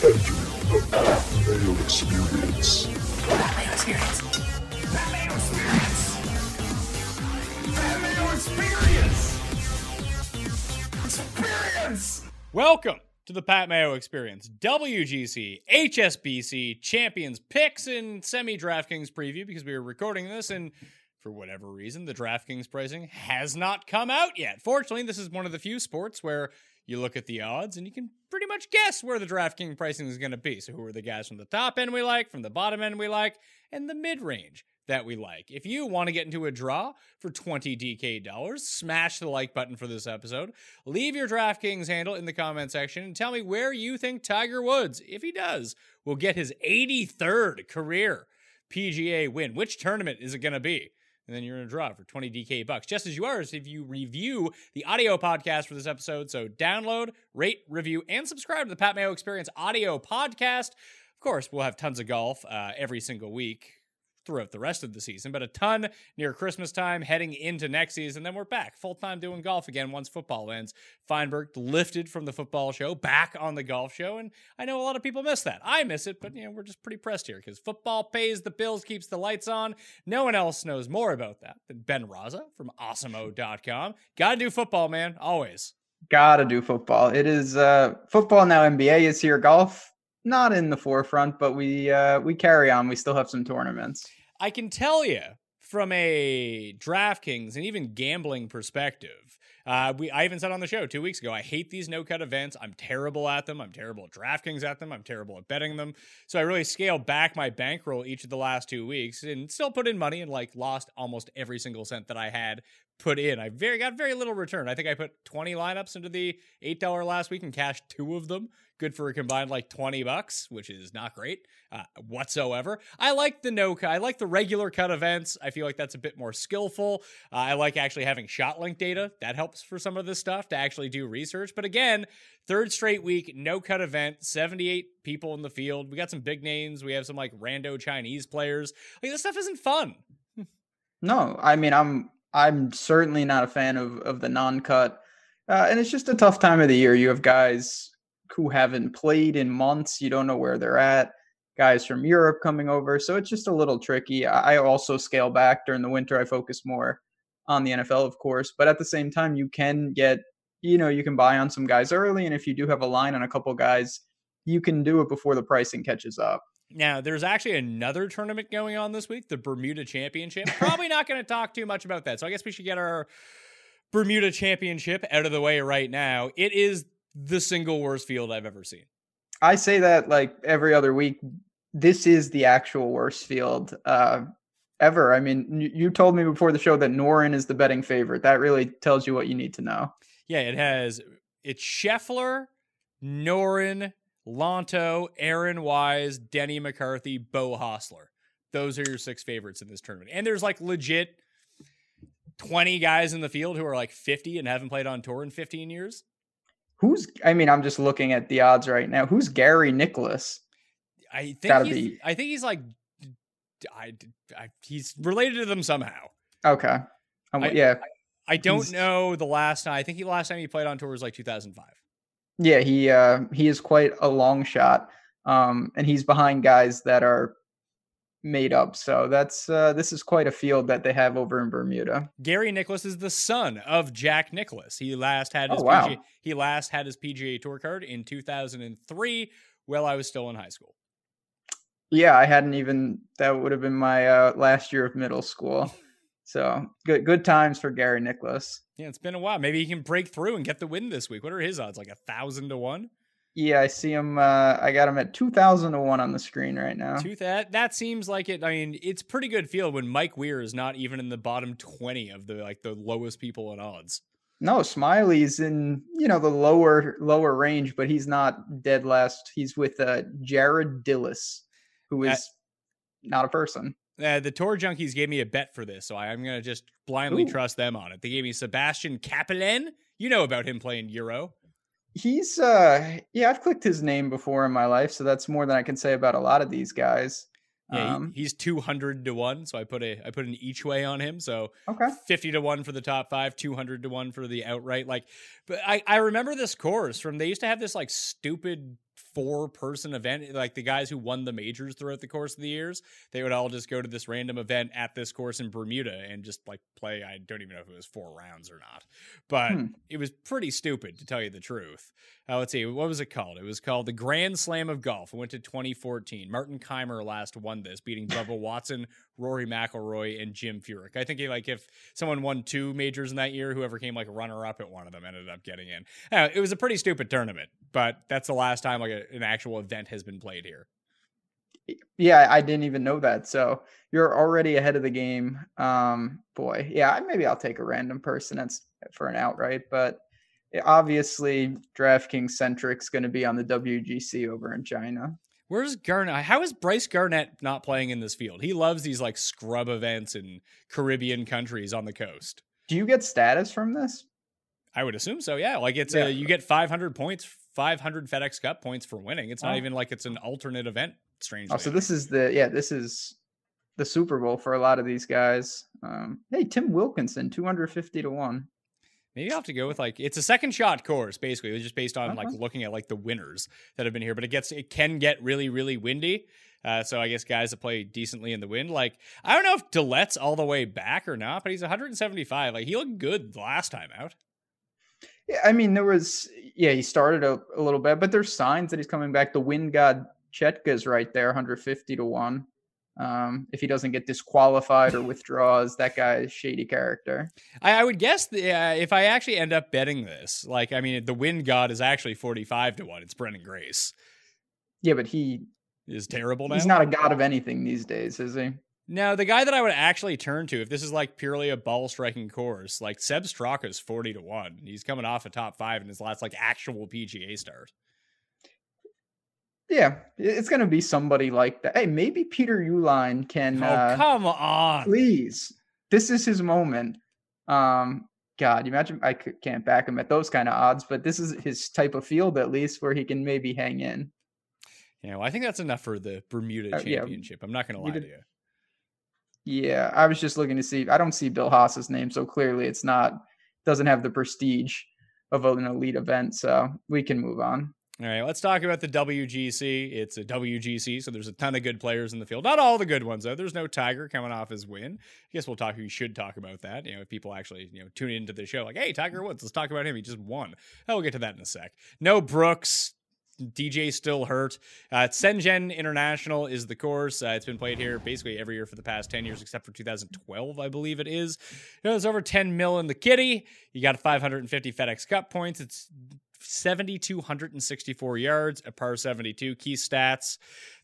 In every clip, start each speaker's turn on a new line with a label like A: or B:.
A: the Experience.
B: Experience. Experience. Experience. Experience.
C: Welcome to the Pat Mayo Experience, WGC, HSBC, Champions Picks, and Semi DraftKings preview because we are recording this and for whatever reason, the DraftKings pricing has not come out yet. Fortunately, this is one of the few sports where you look at the odds and you can pretty much guess where the DraftKings pricing is going to be. So, who are the guys from the top end we like, from the bottom end we like, and the mid range that we like. If you want to get into a draw for 20 DK dollars, smash the like button for this episode. Leave your DraftKings handle in the comment section and tell me where you think Tiger Woods, if he does, will get his 83rd career PGA win. Which tournament is it going to be? And then you're in a draw for 20 DK bucks, just as you are if you review the audio podcast for this episode. So download, rate, review, and subscribe to the Pat Mayo Experience audio podcast. Of course, we'll have tons of golf uh, every single week throughout the rest of the season, but a ton near Christmas time, heading into next season. Then we're back full time doing golf again once football ends. Feinberg lifted from the football show, back on the golf show, and I know a lot of people miss that. I miss it, but you know we're just pretty pressed here because football pays the bills, keeps the lights on. No one else knows more about that than Ben Rasa from Awesemo.com. Got to do football, man, always.
D: Gotta do football. It is uh, football now. NBA is here. Golf not in the forefront, but we uh, we carry on. We still have some tournaments.
C: I can tell you from a DraftKings and even gambling perspective. Uh, we I even said on the show two weeks ago, I hate these no cut events. I'm terrible at them. I'm terrible at DraftKings at them. I'm terrible at betting them. So I really scaled back my bankroll each of the last two weeks and still put in money and like lost almost every single cent that I had put in. I very got very little return. I think I put 20 lineups into the $8 last week and cashed two of them. Good for a combined like 20 bucks, which is not great uh, whatsoever. I like the no cut. I like the regular cut events. I feel like that's a bit more skillful. Uh, I like actually having shot link data. That helps for some of this stuff to actually do research. But again, third straight week, no cut event, 78 people in the field. We got some big names. We have some like rando Chinese players. Like this stuff isn't fun.
D: no, I mean, I'm I'm certainly not a fan of of the non-cut, uh, and it's just a tough time of the year. You have guys who haven't played in months. You don't know where they're at. Guys from Europe coming over, so it's just a little tricky. I also scale back during the winter. I focus more on the NFL, of course, but at the same time, you can get you know you can buy on some guys early, and if you do have a line on a couple guys, you can do it before the pricing catches up.
C: Now, there's actually another tournament going on this week, the Bermuda Championship. Probably not going to talk too much about that. So I guess we should get our Bermuda Championship out of the way right now. It is the single worst field I've ever seen.
D: I say that like every other week. This is the actual worst field uh, ever. I mean, you told me before the show that Noren is the betting favorite. That really tells you what you need to know.
C: Yeah, it has it's Scheffler, Noren, Lanto, Aaron Wise, Denny McCarthy, Beau Hossler. Those are your six favorites in this tournament. And there's like legit 20 guys in the field who are like 50 and haven't played on tour in 15 years.
D: Who's, I mean, I'm just looking at the odds right now. Who's Gary Nicklaus?
C: I think he's, be... I think he's like, I, I, he's related to them somehow.
D: Okay. Um, I,
C: yeah. I, I don't he's... know the last time. I think the last time he played on tour was like 2005.
D: Yeah, he uh, he is quite a long shot, um, and he's behind guys that are made up. So that's uh, this is quite a field that they have over in Bermuda.
C: Gary Nicklaus is the son of Jack Nicklaus. He last had his
D: oh, wow.
C: PGA, he last had his PGA Tour card in 2003 while I was still in high school.
D: Yeah, I hadn't even that would have been my uh, last year of middle school. So good good times for Gary Nicklaus.
C: Yeah, it's been a while. Maybe he can break through and get the win this week. What are his odds? Like a thousand to one?
D: Yeah, I see him. Uh, I got him at two thousand to one on the screen right now.
C: Two that that seems like it. I mean, it's pretty good field when Mike Weir is not even in the bottom twenty of the like the lowest people in odds.
D: No, Smyly's in you know the lower lower range, but he's not dead last. He's with uh, Jared Dillis, who is not a person.
C: Uh, the tour junkies gave me a bet for this, so I, am going to just blindly Ooh. trust them on it. They gave me Sebastian Cappelen. You know about him playing Euro.
D: He's uh yeah, I've clicked his name before in my life, so that's more than I can say about a lot of these guys.
C: Yeah, um, he, he's two hundred to one. So I put a I put an each way on him. So
D: okay,
C: fifty to one for the top five, two hundred to one for the outright. Like, but I I remember this course from they used to have this like stupid four person event. Like the guys who won the majors throughout the course of the years, they would all just go to this random event at this course in Bermuda and just like play. I don't even know if it was four rounds or not, but
D: Hmm.
C: it was pretty stupid to tell you the truth. Uh, let's see, what was it called? It was called the Grand Slam of Golf. It went to 2014. Martin Kaymer last won this, beating Bubba Watson, Rory McIlroy, and Jim Furyk. I think like if someone won two majors in that year, whoever came like runner up at one of them ended up getting in. Uh, it was a pretty stupid tournament, but that's the last time like a, an actual event has been played here.
D: Yeah, I didn't even know that. So you're already ahead of the game. Um, boy, yeah, maybe I'll take a random person that's for an outright, but obviously DraftKings centric's going to be on the WGC over in China.
C: Where's Garnett? How is Brice Garnett not playing in this field? He loves these like scrub events in Caribbean countries on the coast.
D: Do you get status from this?
C: I would assume so. Yeah, like it's
D: Yeah.
C: a you get 500 points, 500 FedEx Cup points for winning. It's not
D: Oh.
C: even like it's an alternate event. Strangely,
D: Oh, so this is the yeah, this is the Super Bowl for a lot of these guys. Um, hey, Tim Wilkinson, two hundred fifty to one.
C: maybe I'll have to go with like it's a second shot course. Basically, it's just based on like looking at like the winners that have been here. But it gets it can get really really windy. Uh, so I guess guys that play decently in the wind, like I don't know if Dillette's all the way back or not, but he's 175. Like he looked good the last time out.
D: I mean there was yeah, he started a, a little bit, but there's signs that he's coming back. The wind god Chetka's right there, 150 to one. Um, if he doesn't get disqualified or withdraws, that guy is shady character.
C: I, I would guess the, uh, if I actually end up betting this, like I mean, the wind god is actually 45 to one. It's Branden Grace.
D: Yeah, but he
C: Is terrible now.
D: he's not a god of anything these days, is he?
C: Now, the guy that I would actually turn to, if this is like purely a ball striking course, like Sepp Straka is 40 to 1. He's coming off a top five in his last like actual PGA start.
D: Yeah, it's gonna be somebody like that. Hey, maybe Peter Uihlein can
C: oh,
D: uh,
C: come on.
D: please. This is his moment. Um, God, you imagine I can't back him at those kind of odds, but this is his type of field at least where he can maybe hang in.
C: Yeah, know, I think that's enough for the Bermuda
D: Uh, yeah.
C: Championship. I'm not going to lie to you.
D: Yeah, I was just looking to see. I don't see Bill Haas's name, so clearly it's not doesn't have the prestige of an elite event. So we can move on.
C: All right, let's talk about the WGC. It's a WGC, so there's a ton of good players in the field. Not all the good ones though. There's no Tiger coming off his win. I guess we'll talk. We should talk about that. You know, if people actually you know tune into the show, like, hey, Tiger Woods, let's talk about him. He just won. Oh, we'll get to that in a sec. No Brooks. DJ still hurt. Uh, Sheshan International is the course. Uh, it's been played here basically every year for the past 10 years, except for 2012, I believe it is. You know, there's over 10 mil in the kitty. You got 550 FedEx Cup points. It's 7,264 yards, a par 72. Key stats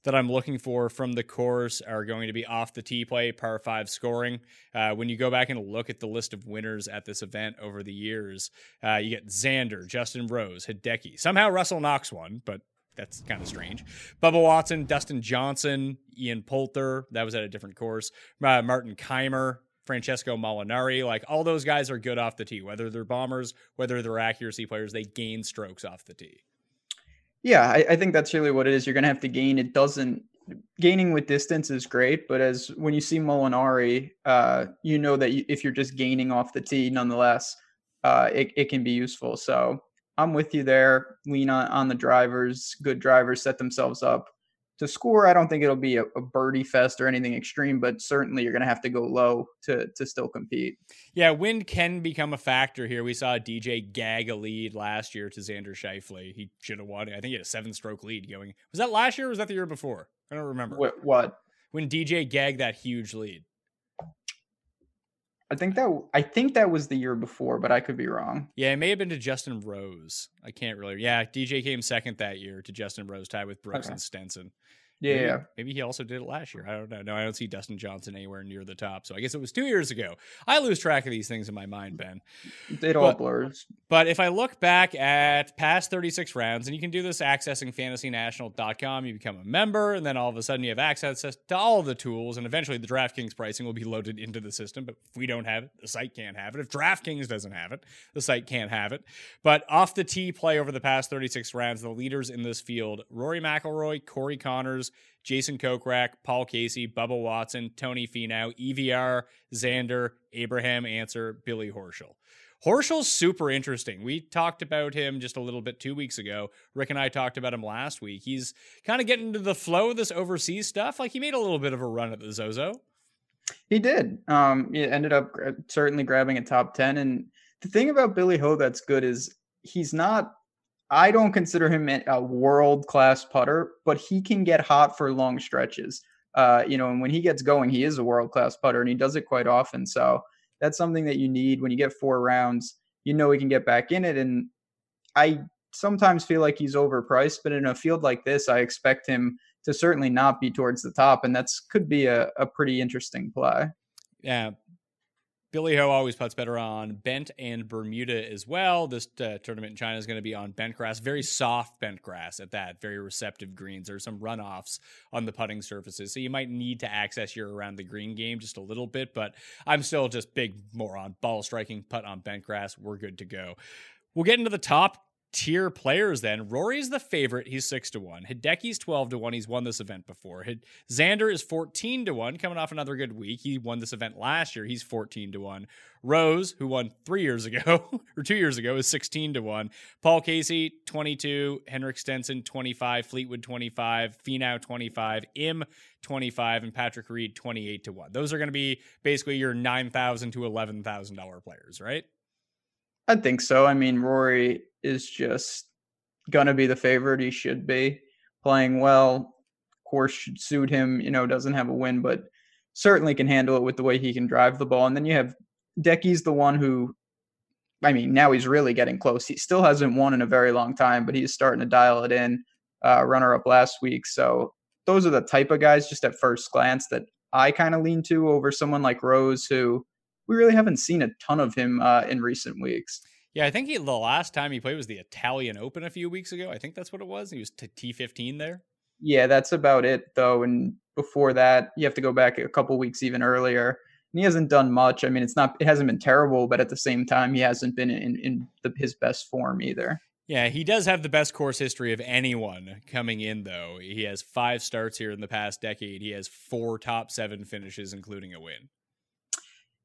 C: that I'm looking for from the course are going to be off the tee play, par five scoring. Uh, when you go back and look at the list of winners at this event over the years, uh, you get Xander, Justin Rose, Hideki. Somehow Russell Knox won, but that's kind of strange. Bubba Watson, Dustin Johnson, Ian Poulter. That was at a different course. Uh, Martin Kaymer, Francesco Molinari. Like all those guys are good off the tee. Whether they're bombers, whether they're accuracy players, they gain strokes off the tee.
D: Yeah, I, I think that's really what it is. You're going to have to gain. It doesn't gaining with distance is great, but as when you see Molinari, uh, you know that you, if you're just gaining off the tee, nonetheless, uh, it, it can be useful. So I'm with you there. Lean on, on the drivers. Good drivers set themselves up to score. I don't think it'll be a, a birdie fest or anything extreme, but certainly you're going to have to go low to to still compete.
C: Yeah, wind can become a factor here. We saw DJ gag a lead last year to Xander Schauffele. He should have won. I think he had a seven stroke lead going. Was that last year or was that the year before? I don't remember.
D: What? what?
C: When DJ gagged that huge lead.
D: I think that I think that was the year before, but I could be wrong.
C: Yeah, it may have been to Justin Rose. I can't really. Yeah, DJ came second that year to Justin Rose, tied with Brooks
D: Okay.
C: and Stenson.
D: Yeah,
C: Maybe, maybe he also did it last year. I don't know. No, I don't see Dustin Johnson anywhere near the top. So I guess it was two years ago. I lose track of these things in my mind, mm, Ben.
D: it all
C: But-
D: blurs.
C: But if I look back at past 36 rounds, and you can do this accessing fantasynational.com, you become a member, and then all of a sudden you have access to all of the tools, and eventually the DraftKings pricing will be loaded into the system. But if we don't have it, the site can't have it. If DraftKings doesn't have it, the site can't have it. But off the tee play over the past 36 rounds, the leaders in this field Rory McIlroy, Corey Conners, Jason Kokrak, Paul Casey, Bubba Watson, Tony Finau, EVR, Xander, Abraham Ancer, Billy Horschel. Horschel's super interesting. We talked about him just a little bit two weeks ago. Rick and I talked about him last week. He's kind of getting into the flow of this overseas stuff. Like he made a little bit of a run at the Zozo.
D: He did. Um, he ended up certainly grabbing a top 10. And the thing about Billy Ho that's good is he's not, I don't consider him a world class putter, but he can get hot for long stretches. Uh, you know, and when he gets going, he is a world class putter and he does it quite often. So that's something that you need when you get four rounds. You know, he can get back in it. And I sometimes feel like he's overpriced, but in a field like this, I expect him to certainly not be towards the top, and that's could be a, a pretty interesting play.
C: Yeah. Billy Ho always puts better on bent and Bermuda as well. This uh, tournament in China is going to be on bent grass, very soft bent grass at that, very receptive greens. There's some runoffs on the putting surfaces, so you might need to access your around the green game just a little bit. But I'm still just big more on ball striking, putt on bent grass. We're good to go. We'll get into the top tier players then. Rory's the favorite. He's 6 to 1. Hideki's 12 to 1. He's won this event before. Hid- Xander is 14 to 1, coming off another good week. He won this event last year. He's 14 to 1. Rose, who won 3 years ago or 2 years ago, is 16 to 1. Paul Casey 22, Henrik Stenson 25, Fleetwood 25, Finau 25, Im 25 and Patrick Reed 28 to 1. Those are going to be basically your 9,000 to $11,000 players, right?
D: I think so. I mean, Rory is just gonna be the favorite. He should be playing well. Course, should suit him. You know, doesn't have a win, but certainly can handle it with the way he can drive the ball. And then you have Decky's the one who, I mean, now he's really getting close. He still hasn't won in a very long time, but he's starting to dial it in. Uh, runner up last week, so those are the type of guys just at first glance that I kind of lean to over someone like Rose, who we really haven't seen a ton of him uh, in recent weeks.
C: Yeah, I think he, the last time he played was the Italian Open a few weeks ago. I think that's what it was. He was T fifteen there.
D: Yeah, that's about it though. And before that, you have to go back a couple weeks even earlier. And he hasn't done much. I mean, it's not it hasn't been terrible, but at the same time, he hasn't been in in the, his best form either.
C: Yeah, he does have the best course history of anyone coming in, though. He has five starts here in the past decade. He has four top seven finishes, including a win.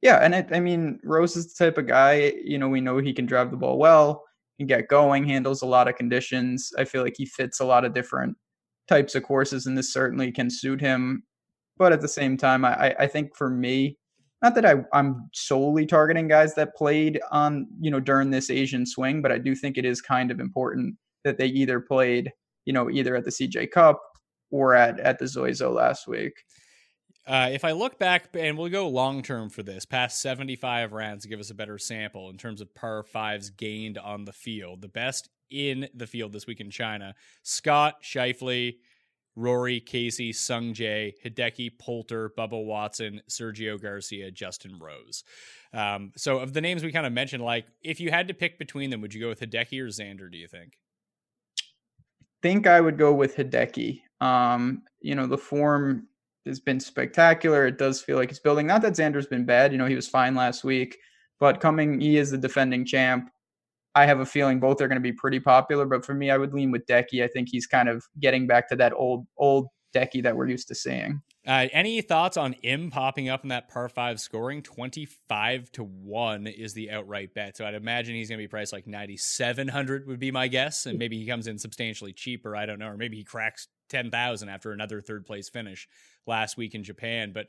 D: Yeah, and I, I mean, Rose is the type of guy, you know, we know he can drive the ball well, can get going, handles a lot of conditions. I feel like he fits a lot of different types of courses, and this certainly can suit him. But at the same time, I, I think for me, not that I, I'm solely targeting guys that played on, you know, during this Asian swing, but I do think it is kind of important that they either played, you know, either at the CJ Cup or at at the Zozo last week.
C: Uh, if I look back, and we'll go long term for this, past 75 rounds to give us a better sample in terms of par fives gained on the field. The best in the field this week in China Scott, Schauffele, Rory, Casey, Sung Jae, Hideki, Poulter, Bubba Watson, Sergio Garcia, Justin Rose. Um, so, of the names we kind of mentioned, like if you had to pick between them, would you go with Hideki or Xander? Do you think?
D: Think I would go with Hideki. Um, you know, the form has been spectacular. It does feel like he's building. Not that Xander's been bad. You know, he was fine last week, but coming, he is the defending champ. I have a feeling both are going to be pretty popular, but for me, I would lean with Decky. I think he's kind of getting back to that old old Decky that we're used to seeing.
C: Uh, any thoughts on Im popping up in that par five scoring? 25 to 1 is the outright bet. So I'd imagine he's going to be priced like 9,700 would be my guess. And maybe he comes in substantially cheaper. I don't know. Or maybe he cracks 10,000 after another third place finish last week in Japan. But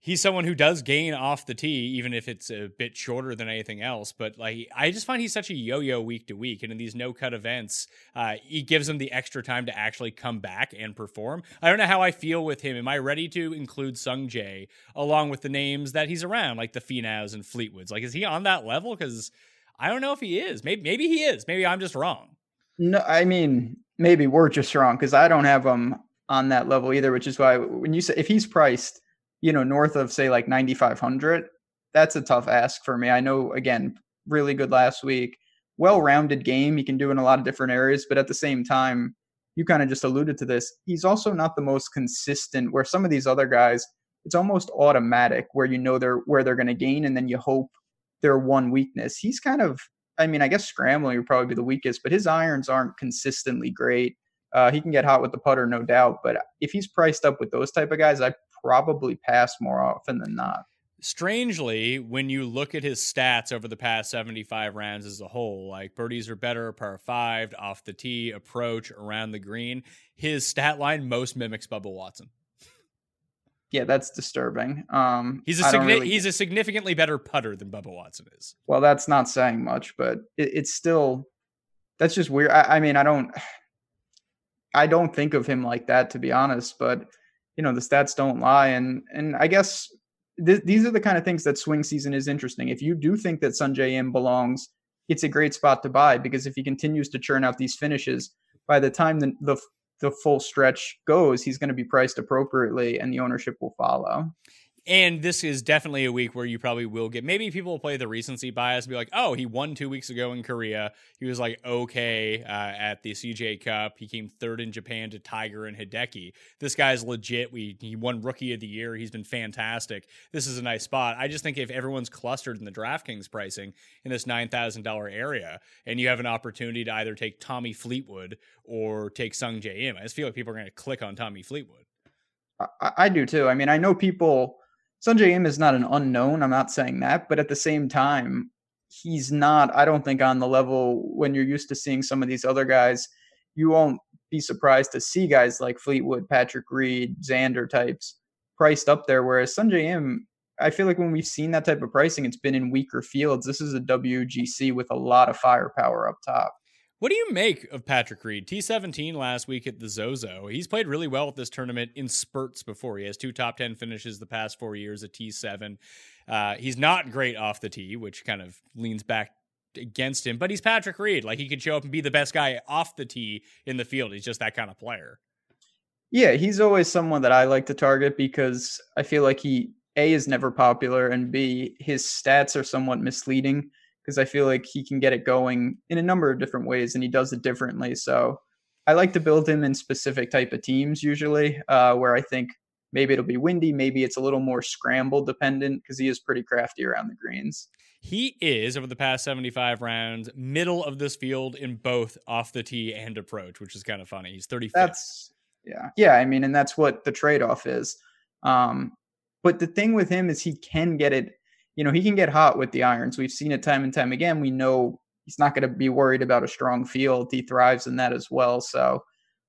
C: he's someone who does gain off the tee, even if it's a bit shorter than anything else. But like, I just find he's such a yo-yo week to week, and in these no-cut events, uh, he gives him the extra time to actually come back and perform. I don't know how I feel with him. Am I ready to include Sung Jae along with the names that he's around, like the Finaus and Fleetwoods? Like, is he on that level? Because I don't know if he is. Maybe maybe he is. Maybe I'm just wrong.
D: No, I mean maybe we're just wrong because I don't have him on that level either. Which is why when you say if he's priced you know, north of say like 9,500, that's a tough ask for me. I know, again, really good last week, well rounded game. He can do in a lot of different areas, but at the same time, you kind of just alluded to this. He's also not the most consistent, where some of these other guys, it's almost automatic where you know they're where they're going to gain and then you hope their one weakness. He's kind of, I mean, I guess scrambling would probably be the weakest, but his irons aren't consistently great. Uh, he can get hot with the putter, no doubt. But if he's priced up with those type of guys, I probably pass more often than not.
C: Strangely, when you look at his stats over the past 75 rounds as a whole, like birdies are better, par five, off the tee, approach, around the green, his stat line most mimics Bubba Watson.
D: Yeah, that's disturbing. Um,
C: he's a signi-
D: really-
C: he's a significantly better putter than Bubba Watson is.
D: well, that's not saying much, but it, it's still that's just weird. I, I mean, I don't I don't think of him like that to be honest, but you know the stats don't lie, and and I guess th- these are the kind of things that swing season is interesting. If you do think that Sungjae Im belongs, it's a great spot to buy because if he continues to churn out these finishes, by the time the the, the full stretch goes, he's going to be priced appropriately, and the ownership will follow.
C: And this is definitely a week where you probably will get maybe people will play the recency bias and be like, oh, he won two weeks ago in Korea. He was like okay uh, at the CJ Cup. He came third in Japan to Tiger and Hideki. This guy's legit. We he won Rookie of the Year. He's been fantastic. This is a nice spot. I just think if everyone's clustered in the DraftKings pricing in this nine thousand dollar area, and you have an opportunity to either take Tommy Fleetwood or take Sungjae Im, I just feel like people are going to click on Tommy Fleetwood.
D: I, I do too. I mean, I know people. Sungjae Im is not an unknown. I'm not saying that, but at the same time, he's not. I don't think on the level when you're used to seeing some of these other guys. You won't be surprised to see guys like Fleetwood, Patrick Reed, Xander types priced up there. Whereas Sungjae Im, I feel like when we've seen that type of pricing, it's been in weaker fields. This is a WGC with a lot of firepower up top.
C: What do you make of Patrick Reed? T17 last week at the Zozo. He's played really well at this tournament in spurts before. He has two top 10 finishes the past four years at T7. Uh, he's not great off the tee, which kind of leans back against him, but he's Patrick Reed. Like he could show up and be the best guy off the tee in the field. He's just that kind of player.
D: Yeah, he's always someone that I like to target because I feel like he A is never popular and B his stats are somewhat misleading because I feel like he can get it going in a number of different ways and he does it differently. So I like to build him in specific type of teams usually, uh, where I think maybe it'll be windy, maybe it's a little more scramble dependent because he is pretty crafty around the greens.
C: He is over the past 75 rounds, middle of this field in both off the tee and approach, which is kind of funny. He's 35th.
D: That's yeah, yeah. I mean, and that's what the trade off is. Um, but the thing with him is he can get it. You know, he can get hot with the irons. We've seen it time and time again. We know he's not going to be worried about a strong field. He thrives in that as well. So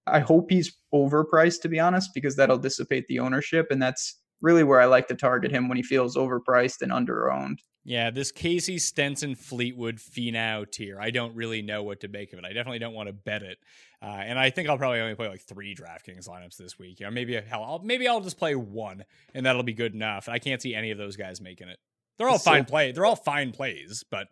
D: I hope he's overpriced, to be honest, because that'll dissipate the ownership, and that's really where I like to target him when he feels overpriced and underowned.
C: Yeah, this Casey Stenson Fleetwood Finau tier. I don't really know what to make of it. I definitely don't want to bet it, uh, and I think I'll probably only play like three DraftKings lineups this week. You know, maybe hell, I'll, maybe I'll just play one, and that'll be good enough. I can't see any of those guys making it. They're all fine play. They're all fine plays, but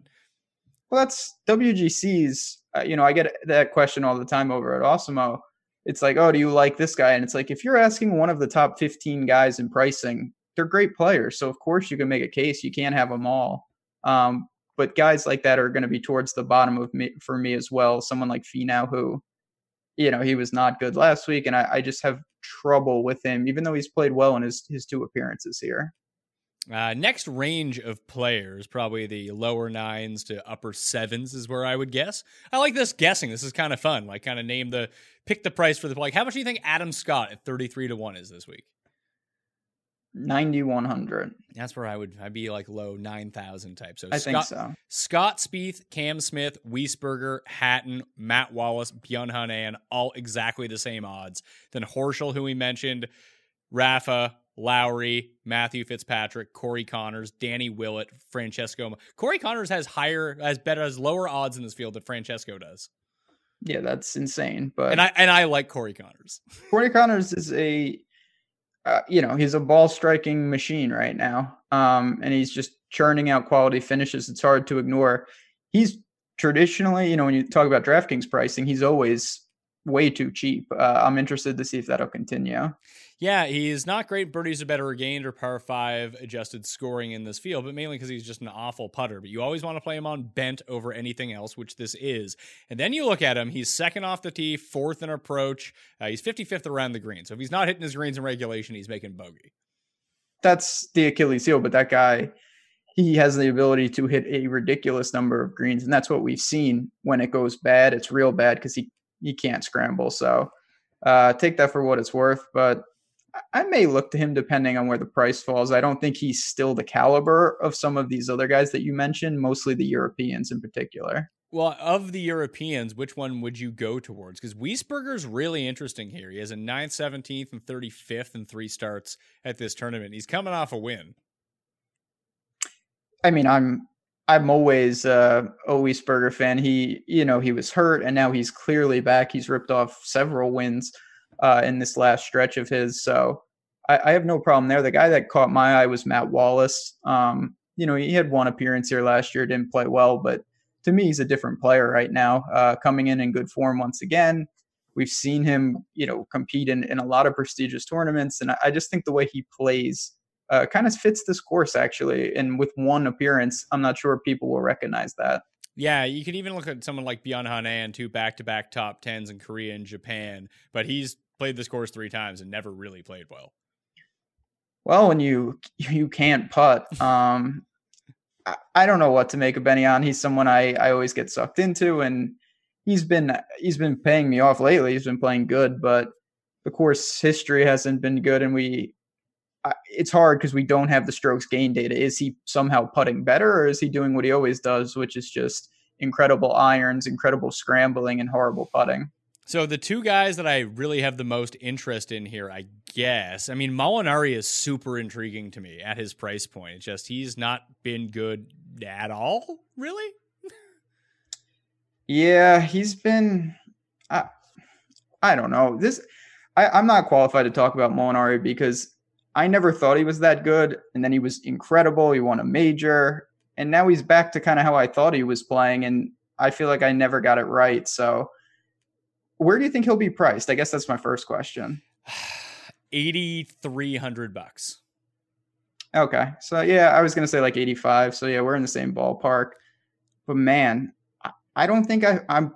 D: Well, that's WGCs. Uh, you know, I get that question all the time over at Awesemo. It's like, oh, do you like this guy? And it's like, if you're asking one of the top 15 guys in pricing, they're great players. So, of course, you can make a case. You can't have them all. Um, but guys like that are going to be towards the bottom of me for me as well. Someone like Finau, who, you know, he was not good last week. And I, I just have trouble with him, even though he's played well in his, his two appearances here.
C: Uh, next range of players, probably the lower nines to upper sevens, is where I would guess. I like this guessing. This is kind of fun. Like, kind of name the pick the price for the like. How much do you think Adam Scott at thirty three to one is this week?
D: 9,100.
C: That's where I would. I'd be like low nine thousand type. So
D: I
C: Scott,
D: think so.
C: Scott Spieth, Cam Smith, Wiesberger, Hatton, Matt Wallace, Byeong Hun An, all exactly the same odds. Then Horschel, who we mentioned, Rafa, Lowry, Matthew Fitzpatrick, Corey Conners, Danny Willett, Francesco. Corey Conners has higher, has better, has lower odds in this field than Francesco does,
D: Yeah, that's insane. But
C: and I and I like Corey Conners.
D: Corey Conners is a, uh, you know, he's a ball striking machine right now, um, and he's just churning out quality finishes. It's hard to ignore. He's traditionally, you know, when you talk about DraftKings pricing, he's always way too cheap. Uh, I'm interested to see if that'll continue.
C: Yeah, he's not great. Birdies are better gained or par five adjusted scoring in this field, but mainly because he's just an awful putter. But you always want to play him on bent over anything else, which this is. And then you look at him, he's second off the tee, fourth in approach. Uh, he's 55th around the green. So if he's not hitting his greens in regulation, he's making bogey.
D: That's the Achilles heel, but that guy, he has the ability to hit a ridiculous number of greens, and that's what we've seen. When it goes bad, it's real bad because he he can't scramble. So uh, take that for what it's worth, but I may look to him depending on where the price falls. I don't think he's still the caliber of some of these other guys that you mentioned, mostly the Europeans in particular.
C: Well, of the Europeans, which one would you go towards? Because Wiesberger's really interesting here. He has a 9th, 17th, and 35th and three starts at this tournament. He's coming off a win.
D: I mean, I'm I'm always uh, a Wiesberger fan. He, you know, he was hurt and now he's clearly back. He's ripped off several wins uh, in this last stretch of his. So I, I, have no problem there. The guy that caught my eye was Matt Wallace. Um, you know, he had one appearance here last year, didn't play well, but to me, he's a different player right now, uh, coming in in good form once again. We've seen him, you know, compete in, in a lot of prestigious tournaments, and I, just think the way he plays uh, kind of fits this course actually. And with one appearance, I'm not sure people will recognize that.
C: Yeah, you could even look at someone like Byeong Hun An, two back-to-back top tens in Korea and Japan, but he's played this course three times and never really played well.
D: Well, when you you can't putt, um, I, I don't know what to make of Benny On. He's someone I I always get sucked into, and he's been he's been paying me off lately. He's been playing good, but the course history hasn't been good, and we it's hard because we don't have the strokes gain data. Is he somehow putting better, or is he doing what he always does, which is just incredible irons, incredible scrambling, and horrible putting?
C: So the two guys that I really have the most interest in here, I guess. I mean, Molinari is super intriguing to me at his price point. It's just he's not been good at all, really.
D: yeah, he's been. I, I don't know this. I, I'm not qualified to talk about Molinari because I never thought he was that good, and then he was incredible. He won a major, and now he's back to kind of how I thought he was playing, and I feel like I never got it right. So where do you think he'll be priced? I guess that's my first question.
C: Eighty three hundred bucks.
D: Okay, so yeah, I was gonna say like eighty five. So yeah, we're in the same ballpark. But man, I don't think I, I'm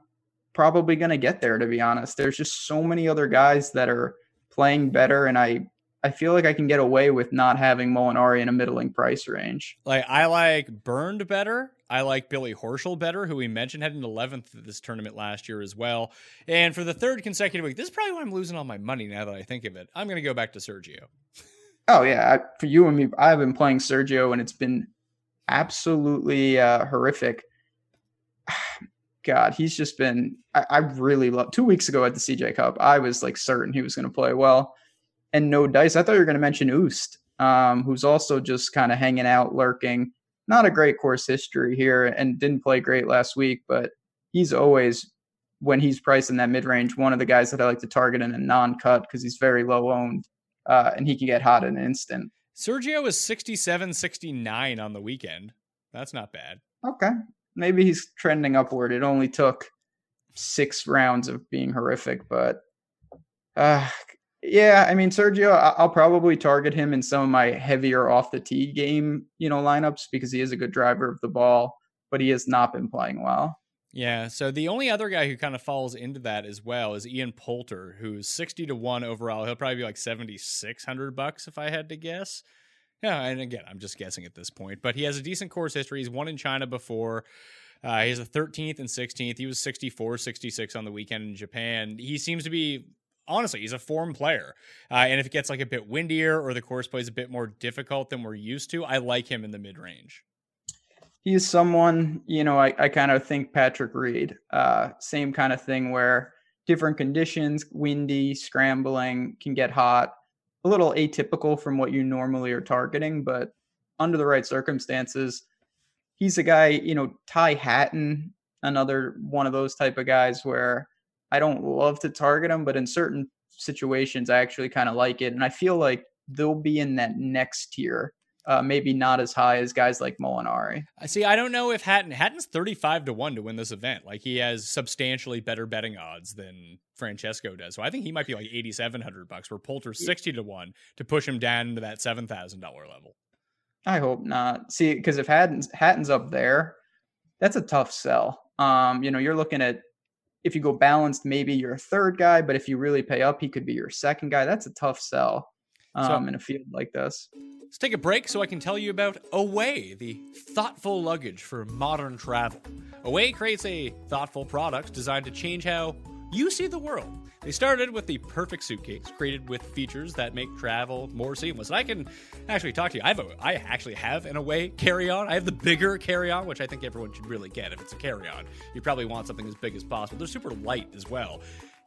D: probably gonna get there. To be honest, there's just so many other guys that are playing better, and I I feel like I can get away with not having Molinari in a middling price range.
C: Like I like Burned better. I like Billy Horschel better, who we mentioned had an 11th at this tournament last year as well. And for the third consecutive week, this is probably why I'm losing all my money now that I think of it. I'm going to go back to Sergio.
D: Oh yeah, I, for you and me, I've been playing Sergio, and it's been absolutely uh, horrific. God, he's just been. I, I really love. Two weeks ago at the CJ Cup, I was like certain he was going to play well and no dice. I thought you were going to mention Oost, um, who's also just kind of hanging out, lurking. Not a great course history here, and didn't play great last week, but he's always when he's priced in that mid range, one of the guys that I like to target in a non cut because he's very low owned uh, and he can get hot in an instant.
C: Sergio is 67 69 on the weekend. That's not bad.
D: Okay. Maybe he's trending upward. It only took six rounds of being horrific, but uh, yeah, I mean Sergio, I'll probably target him in some of my heavier off the tee game, you know, lineups because he is a good driver of the ball, but he has not been playing well.
C: Yeah, so the only other guy who kind of falls into that as well is Ian Poulter, who's sixty to one overall. He'll probably be like seventy six hundred bucks if I had to guess. Yeah, and again, I'm just guessing at this point, but he has a decent course history. He's won in China before. Uh, he has a 13th and 16th. He was 64, 66 on the weekend in Japan. He seems to be honestly, he's a form player. Uh, and if it gets like a bit windier or the course plays a bit more difficult than we're used to, I like him in the mid range.
D: He's someone, you know, I, I kind of think Patrick Reed, uh, same kind of thing where different conditions, windy, scrambling, can get hot, a little atypical from what you normally are targeting, but under the right circumstances, he's a guy, you know, Ty Hatton, another one of those type of guys where I don't love to target them, but in certain situations, I actually kind of like it. And I feel like they'll be in that next tier. Uh, maybe not as high as guys like Molinari.
C: I see. I don't know if Hatton Hatton's thirty-five to one to win this event. Like he has substantially better betting odds than Francesco does. So I think he might be like eighty-seven hundred bucks. Where Poulter's sixty to one to push him down into that seven thousand dollar level.
D: I hope not. See, because if Hatton's Hatton's up there, that's a tough sell. Um, you know, you're looking at if you go balanced, maybe you're a third guy, but if you really pay up, he could be your second guy. That's a tough sell um, so, in a field like this.
C: Let's take a break so I can tell you about Away, the thoughtful luggage for modern travel. Away creates a thoughtful product designed to change how You see the world. They started with the perfect suitcase, created with features that make travel more seamless. And I can actually talk to you. I have a, I actually have an away carry-on. I have the bigger carry-on, which I think everyone should really get. If it's a carry-on, you probably want something as big as possible. They're super light as well.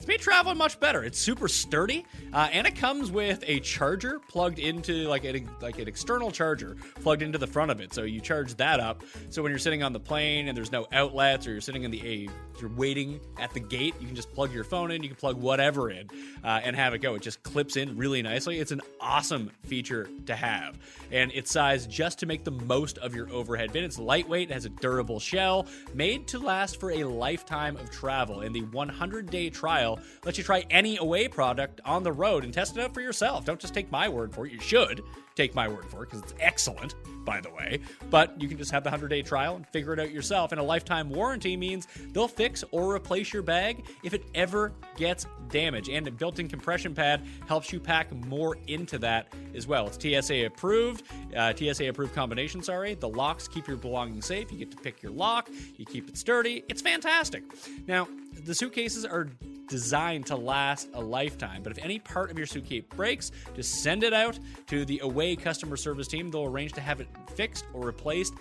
C: It's made traveling much better. It's super sturdy, uh, and it comes with a charger plugged into like a, like an external charger plugged into the front of it. So you charge that up. So when you're sitting on the plane and there's no outlets, or you're sitting in the a you're waiting at the gate, you can just plug your phone in. You can plug whatever in uh, and have it go. It just clips in really nicely. It's an awesome feature to have, and it's sized just to make the most of your overhead bin. It's lightweight, it has a durable shell, made to last for a lifetime of travel. And the 100 day trial lets you try any away product on the road and test it out for yourself. Don't just take my word for it. You should take my word for it because it's excellent, by the way. But you can just have the 100 day trial and figure it out yourself. And a lifetime warranty means they'll fix or replace your bag if it ever gets damaged. And a built in compression pad helps you pack more into that as well. It's TSA approved, uh, TSA approved combination, sorry. The locks keep your belongings safe. You get to pick your lock, you keep it sturdy. It's fantastic. Now, the suitcases are designed to last a lifetime. But if any part of your suitcase breaks, just send it out to the away customer service team. They'll arrange to have it fixed or replaced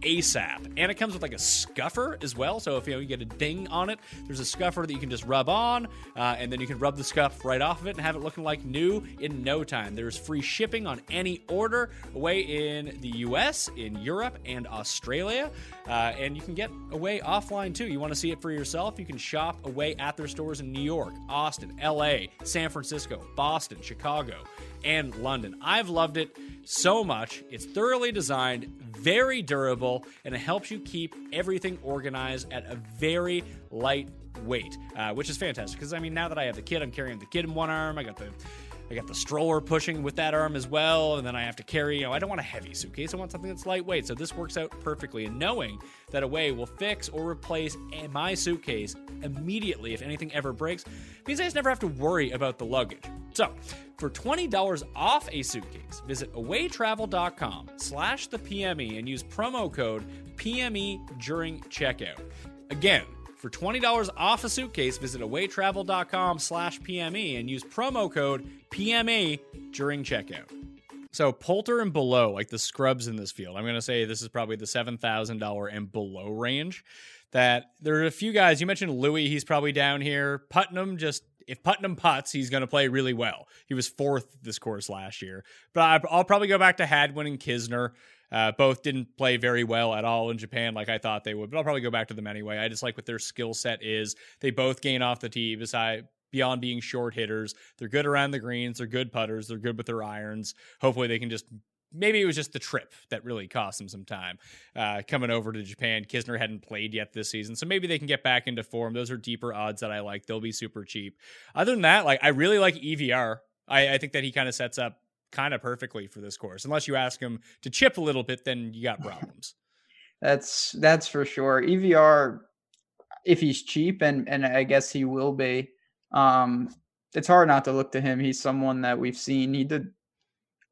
C: ASAP. And it comes with like a scuffer as well. So if you know you get a ding on it, there's a scuffer that you can just rub on, uh, and then you can rub the scuff right off of it and have it looking like new in no time. There's free shipping on any order away in the US, in Europe, and Australia. Uh, and you can get away offline too. You want to see it for yourself? You can shop away at their stores in New York, Austin, LA, San Francisco, Boston, Chicago, and London. I've loved it so much. It's thoroughly designed, very durable, and it helps you keep everything organized at a very light weight, uh, which is fantastic. Because I mean, now that I have the kid, I'm carrying the kid in one arm. I got the I got the stroller pushing with that arm as well, and then I have to carry, you know, I don't want a heavy suitcase. I want something that's lightweight. So this works out perfectly. And knowing that Away will fix or replace my suitcase immediately if anything ever breaks means I just never have to worry about the luggage. So for $20 off a suitcase, visit awaytravel.com slash the PME and use promo code PME during checkout. Again, for $20 off a suitcase, visit awaytravel.com slash PME and use promo code PME during checkout. So Poulter and below, like the scrubs in this field, I'm going to say this is probably the $7,000 and below range. That there are a few guys, you mentioned Louis, he's probably down here. Putnam just if Putnam puts, he's going to play really well. He was fourth this course last year. But I'll probably go back to Hadwin and Kisner. Uh, both didn't play very well at all in Japan, like I thought they would. But I'll probably go back to them anyway. I just like what their skill set is. They both gain off the tee. Beside beyond being short hitters, they're good around the greens. They're good putters. They're good with their irons. Hopefully, they can just maybe it was just the trip that really cost them some time uh, coming over to Japan. Kisner hadn't played yet this season, so maybe they can get back into form. Those are deeper odds that I like. They'll be super cheap. Other than that, like I really like EVR. I, I think that he kind of sets up kind of perfectly for this course. Unless you ask him to chip a little bit, then you got problems.
D: that's that's for sure. EVR, if he's cheap, and and I guess he will be. Um, it's hard not to look to him. He's someone that we've seen. He did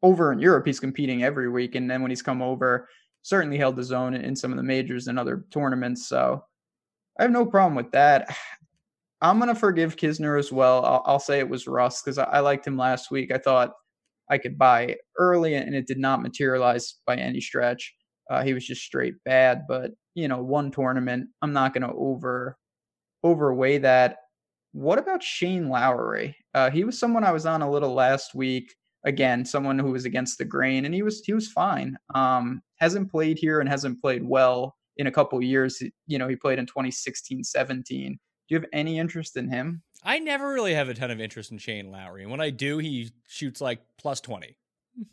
D: over in Europe. He's competing every week, and then when he's come over, certainly held his own in some of the majors and other tournaments. So I have no problem with that. I'm gonna forgive Kisner as well. I'll, I'll say it was Russ because I, I liked him last week. I thought I could buy early, and it did not materialize by any stretch. Uh, he was just straight bad. But you know, one tournament, I'm not going to over overweigh that. What about Shane Lowry? Uh, he was someone I was on a little last week. Again, someone who was against the grain, and he was he was fine. Um, hasn't played here and hasn't played well in a couple years. You know, he played in 2016, 17. Do you have any interest in him?
C: I never really have a ton of interest in Shane Lowry, and when I do, he shoots like plus twenty.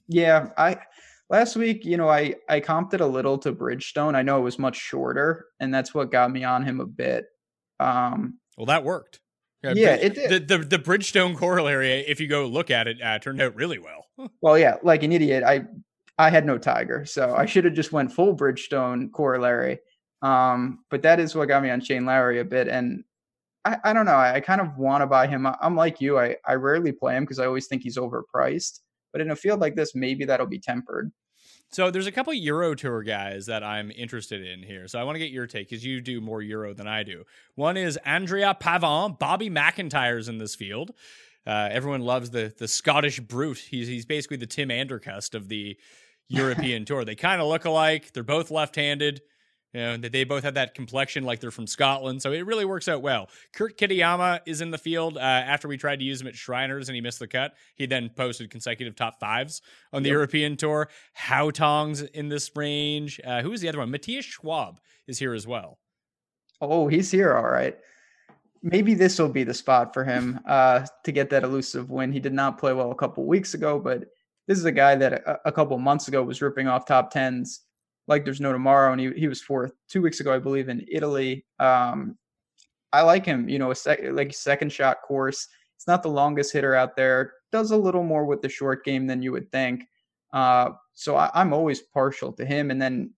D: Yeah, I last week, you know, I I comped it a little to Bridgestone. I know it was much shorter, and that's what got me on him a bit. Um,
C: well, that worked.
D: Yeah, yeah it did.
C: The, the, the Bridgestone corollary, if you go look at it, uh, turned out really well.
D: well, yeah, like an idiot, I I had no Tiger, so I should have just went full Bridgestone corollary. Um, but that is what got me on Shane Lowry a bit, and I, I don't know. I, I kind of want to buy him. I'm like you. I, I rarely play him because I always think he's overpriced. But in a field like this, maybe that'll be tempered.
C: So there's a couple Euro Tour guys that I'm interested in here. So I want to get your take because you do more Euro than I do. One is Andrea Pavan. Bobby MacIntyre's in this field. Uh, everyone loves the the Scottish brute. He's he's basically the Tim Andercust of the European Tour. They kind of look alike. They're both left-handed. You know, that they both have that complexion like they're from Scotland. So it really works out well. Kurt Kitayama is in the field uh, after we tried to use him at Shriners and he missed the cut. He then posted consecutive top fives on the
D: Yep.
C: European Tour. Haotong's in this range. Uh, who is the other one? Matthias Schwab is here as well.
D: Oh, he's here, all right. Maybe this will be the spot for him uh, to get that elusive win. He did not play well a couple weeks ago, but this is a guy that a, a couple months ago was ripping off top tens like there's no tomorrow, and he he was fourth two weeks ago, I believe, in Italy. Um, I like him. You know, a sec- like second shot course. It's not the longest hitter out there. Does a little more with the short game than you would think. Uh, so I, I'm always partial to him. And then,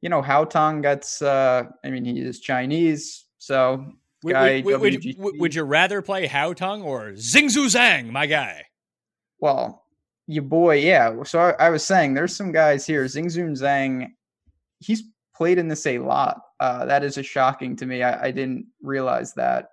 D: you know, Haotong gets. Uh, I mean, he is Chinese, so
C: Would,
D: Guy
C: would, would, would- would you rather play Haotong or Xinjun Zhang, my guy?
D: Well, your boy, yeah. So I, I was saying there's some guys here. Zing Xinjun Zhang, he's played in this a lot. Uh, that is a shocking to me. I, I didn't realize that.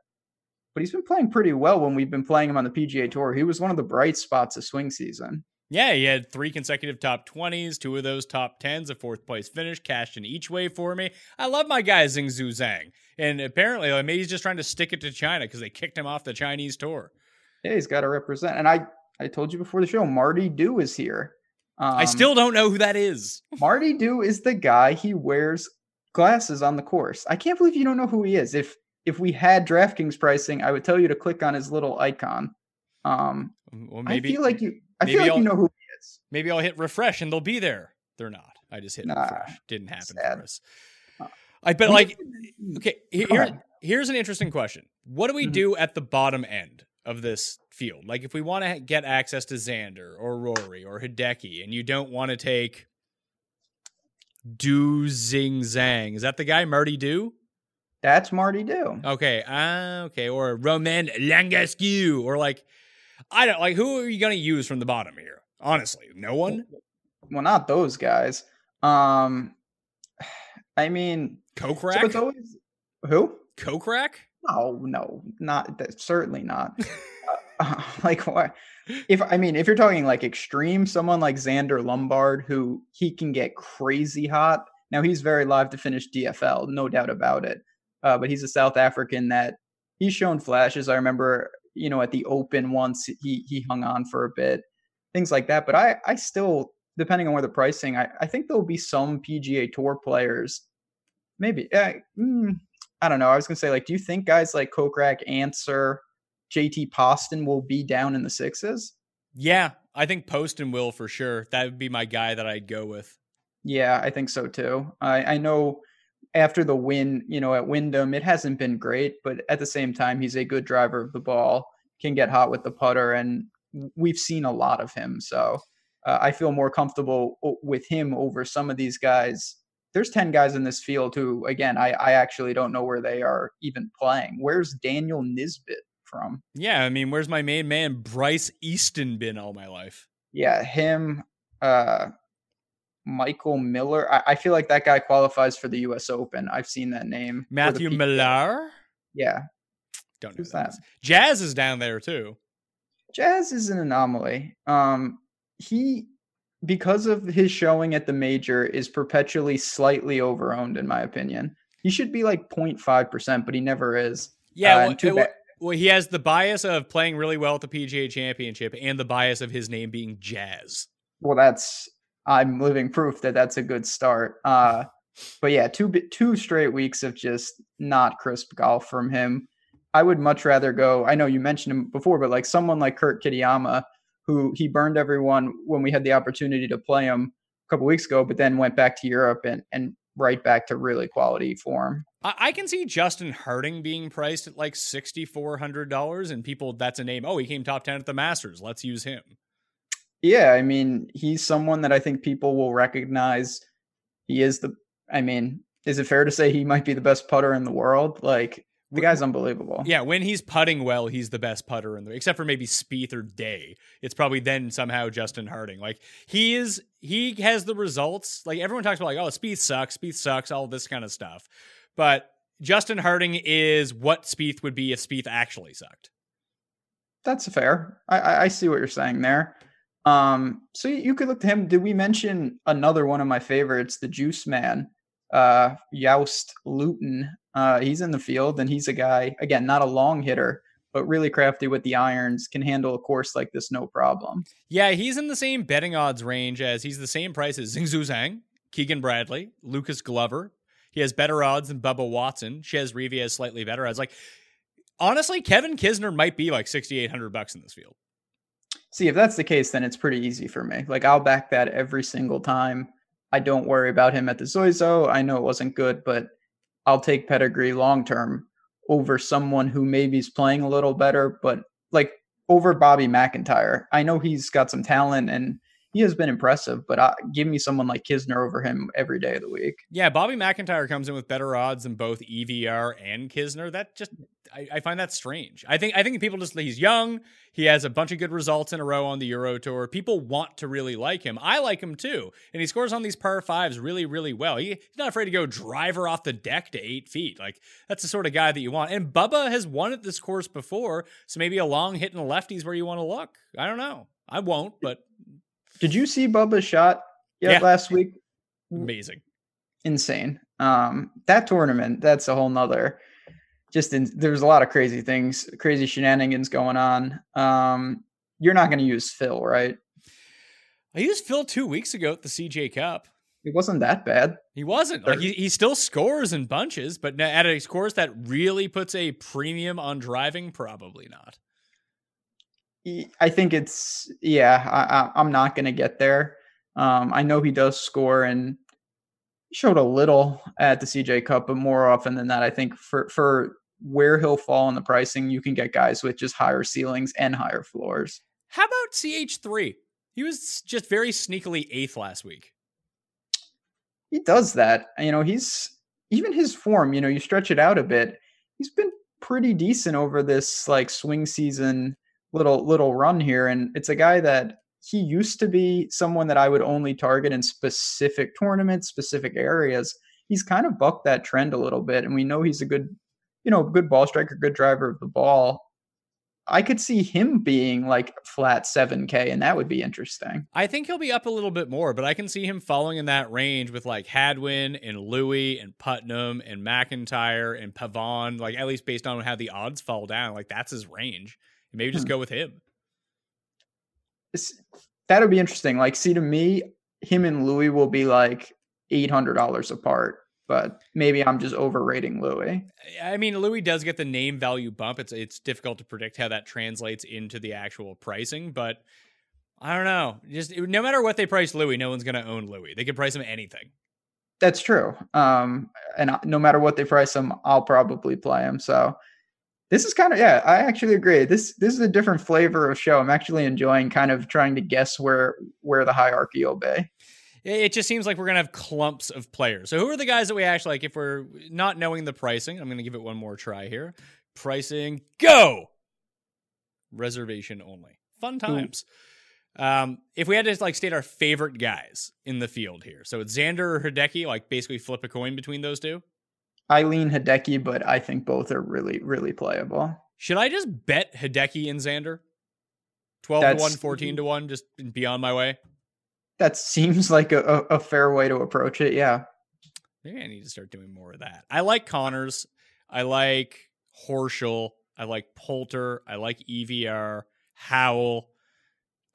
D: But he's been playing pretty well when we've been playing him on the PGA Tour. He was one of the bright spots of swing season.
C: Yeah, he had three consecutive top 20s, two of those top 10s, a fourth place finish, cashed in each way for me. I love my guy Xinjun Zhang. And apparently, like, maybe he's just trying to stick it to China because they kicked him off the Chinese tour.
D: Yeah, he's got to represent. And I, I told you before the show, Marty Dou is here. Um,
C: I still don't know who that is.
D: Marty Dou is the guy. He wears glasses on the course. I can't believe you don't know who he is. If if we had DraftKings pricing, I would tell you to click on his little icon. Um,
C: Well, maybe
D: I feel like you. I feel like
C: I'll-
D: you know who he is.
C: maybe I'll hit refresh and they'll be there. They're not. I just hit
D: Nah,
C: refresh. Didn't happen
D: sad.
C: for us. I bet like okay, here, here's an interesting question. What do we
D: Mhm.
C: do at the bottom end of this field? Like if we want to get access to Xander or Rory or Hideki and you don't want to take Do Zing Zang, Is that the guy Marty Dou?
D: That's Marty Dou.
C: Okay, uh, okay, or Romain Langasque, or like I don't like who are you gonna use from the bottom here? Honestly, no one.
D: Well, not those guys. Um, I mean, so
C: Kokrak,
D: it's always who?
C: Kokrak.
D: No, no, not that. Certainly not. uh, like what? If I mean, if you're talking like extreme, someone like Zander Lombard, who he can get crazy hot. Now he's very live to finish DFL, no doubt about it. Uh, but he's a South African that he's shown flashes. I remember, you know, at the Open once he he hung on for a bit, things like that. But I I still, depending on where the pricing, I I think there'll be some PGA Tour players, maybe. Uh, mm, I don't know. I was gonna say, like, do you think guys like Kokrak, Ancer, JT Poston will be down in the sixes?
C: Yeah, I think Poston will for sure. That would be my guy that I'd go with.
D: Yeah, I think so too. I, I know after the win, you know, at Wyndham, it hasn't been great, but at the same time, he's a good driver of the ball, can get hot with the putter, and we've seen a lot of him. So uh, I feel more comfortable with him over some of these guys. There's 10 guys in this field who, again, I, I actually don't know where they are even playing. Where's Daniel Nisbet from?
C: Yeah, I mean, where's my main man Bryce Easton been all my life?
D: Yeah, him, uh, Michael Miller. I, I feel like that guy qualifies for the U.S. Open. I've seen that name.
C: Matthew Millar.
D: Yeah,
C: Don't know
D: Who's
C: who that
D: that?
C: is. Jazz is down there too.
D: Jazz is an anomaly. Um, he because of his showing at the major is perpetually slightly overowned in my opinion. He should be like 0.5%, but he never is.
C: Yeah,
D: Uh,
C: well,
D: too
C: it-
D: bad-
C: well, he has the bias of playing really well at the PGA Championship and the bias of his name being Jazz.
D: Well, that's I'm living proof that that's a good start. Uh, but yeah, two two straight weeks of just not crisp golf from him. I would much rather go. I know you mentioned him before, but like someone like Kurt Kitayama, who he burned everyone when we had the opportunity to play him a couple weeks ago, but then went back to Europe and and right back to really quality form.
C: I, can see Justin Harding being priced at like sixty four hundred dollars, and people that's a name. Oh, he came top ten at the Masters. Let's use him.
D: Yeah, I mean, he's someone that I think people will recognize. He is the. I mean, is it fair to say he might be the best putter in the world? Like, The guy's unbelievable.
C: Yeah, when he's putting well, he's the best putter in the except for maybe Spieth or Day. It's probably then somehow Justin Harding. Like he is he has the results. Like everyone talks about like, oh, Spieth sucks, Spieth sucks, all this kind of stuff. But Justin Harding is what Spieth would be if Spieth actually sucked.
D: That's fair. I, I, see what you're saying there. Um, so you could look to him. Did we mention another one of my favorites, the Juice Man, uh, Joost Luiten? Uh, he's in the field, and he's a guy again, not a long hitter, but really crafty with the irons. Can handle a course like this no problem.
C: Yeah, he's in the same betting odds range as he's the same price as Xinjun Zhang, Keegan Bradley, Lucas Glover. He has better odds than Bubba Watson. Chez Reavie has slightly better odds. Like honestly, Kevin Kisner might be like sixty eight hundred bucks in this field.
D: See, if that's the case, then it's pretty easy for me. Like I'll back that every single time. I don't worry about him at the Zozo. I know it wasn't good, but I'll take pedigree long term over someone who maybe is playing a little better, but like over Bobby MacIntyre. I know he's got some talent and he has been impressive, but uh, give me someone like Kisner over him every day of the week.
C: Yeah, Bobby MacIntyre comes in with better odds than both EVR and Kisner. That just I, I, find that strange. I think I think people just he's young. He has a bunch of good results in a row on the Euro Tour. People want to really like him. I like him too, and he scores on these par fives really, really well. He, he's not afraid to go driver off the deck to eight feet. Like that's the sort of guy that you want. And Bubba has won at this course before, so maybe a long hit in the lefties where you want to look. I don't know. I won't, but
D: did you see Bubba's shot yet yeah. last week?
C: Amazing.
D: Insane. Um, that tournament, that's a whole nother just in, there's a lot of crazy things, crazy shenanigans going on. Um, you're not going to use Phil, right?
C: I used Phil two weeks ago at the CJ Cup.
D: It wasn't that bad.
C: He wasn't. Like he, he still scores in bunches, but at a scores that really puts a premium on driving, probably not.
D: I think it's yeah. I, am not going to get there. Um, I know he does score and showed a little at the CJ Cup, but more often than that, I think for for where he'll fall in the pricing, you can get guys with just higher ceilings and higher floors.
C: How about CH3? He was just very sneakily eighth last week.
D: He does that. You know, he's even his form, you know, you stretch it out a bit. He's been pretty decent over this like swing season little little run here and it's a guy that he used to be someone that I would only target in specific tournaments, specific areas. He's kind of bucked that trend a little bit and we know he's a good, you know, good ball striker, good driver of the ball. I could see him being like flat 7K, and that would be interesting.
C: I think he'll be up a little bit more, but I can see him falling in that range with like Hadwin and Louis and Putnam and MacIntyre and Pavan, like at least based on how the odds fall down. Like that's his range. Maybe just hmm. go with him.
D: That would be interesting. Like, see, to me, him and Louis will be like eight hundred dollars apart. But maybe I'm just overrating Louis.
C: I mean, Louis does get the name value bump. It's it's difficult to predict how that translates into the actual pricing, but I don't know. Just no matter what they price Louis, no one's going to own Louis. They can price him anything.
D: That's true. Um, and no matter what they price him, I'll probably play him. So this is kind of yeah i actually agree. This this is a different flavor of show. I'm actually enjoying kind of trying to guess where where the hierarchy will be.
C: It just seems like we're gonna have clumps of players. So who are the guys that we actually like if we're not knowing the pricing i'm gonna give it one more try here. Pricing go! Reservation only. Fun times. Um, if we had to like state our favorite guys in the field here so it's xander or hideki like basically flip a coin between those two
D: I lean Hideki, but I think both are really, really playable.
C: Should I just bet Hideki and Xander? 12 That's, to 1, 14 to 1, just beyond my way?
D: That seems like a, a, a fair way to approach it. Yeah.
C: Maybe I need to start doing more of that. I like Conners. I like Horschel. I like Poulter. I like EVR, Howell,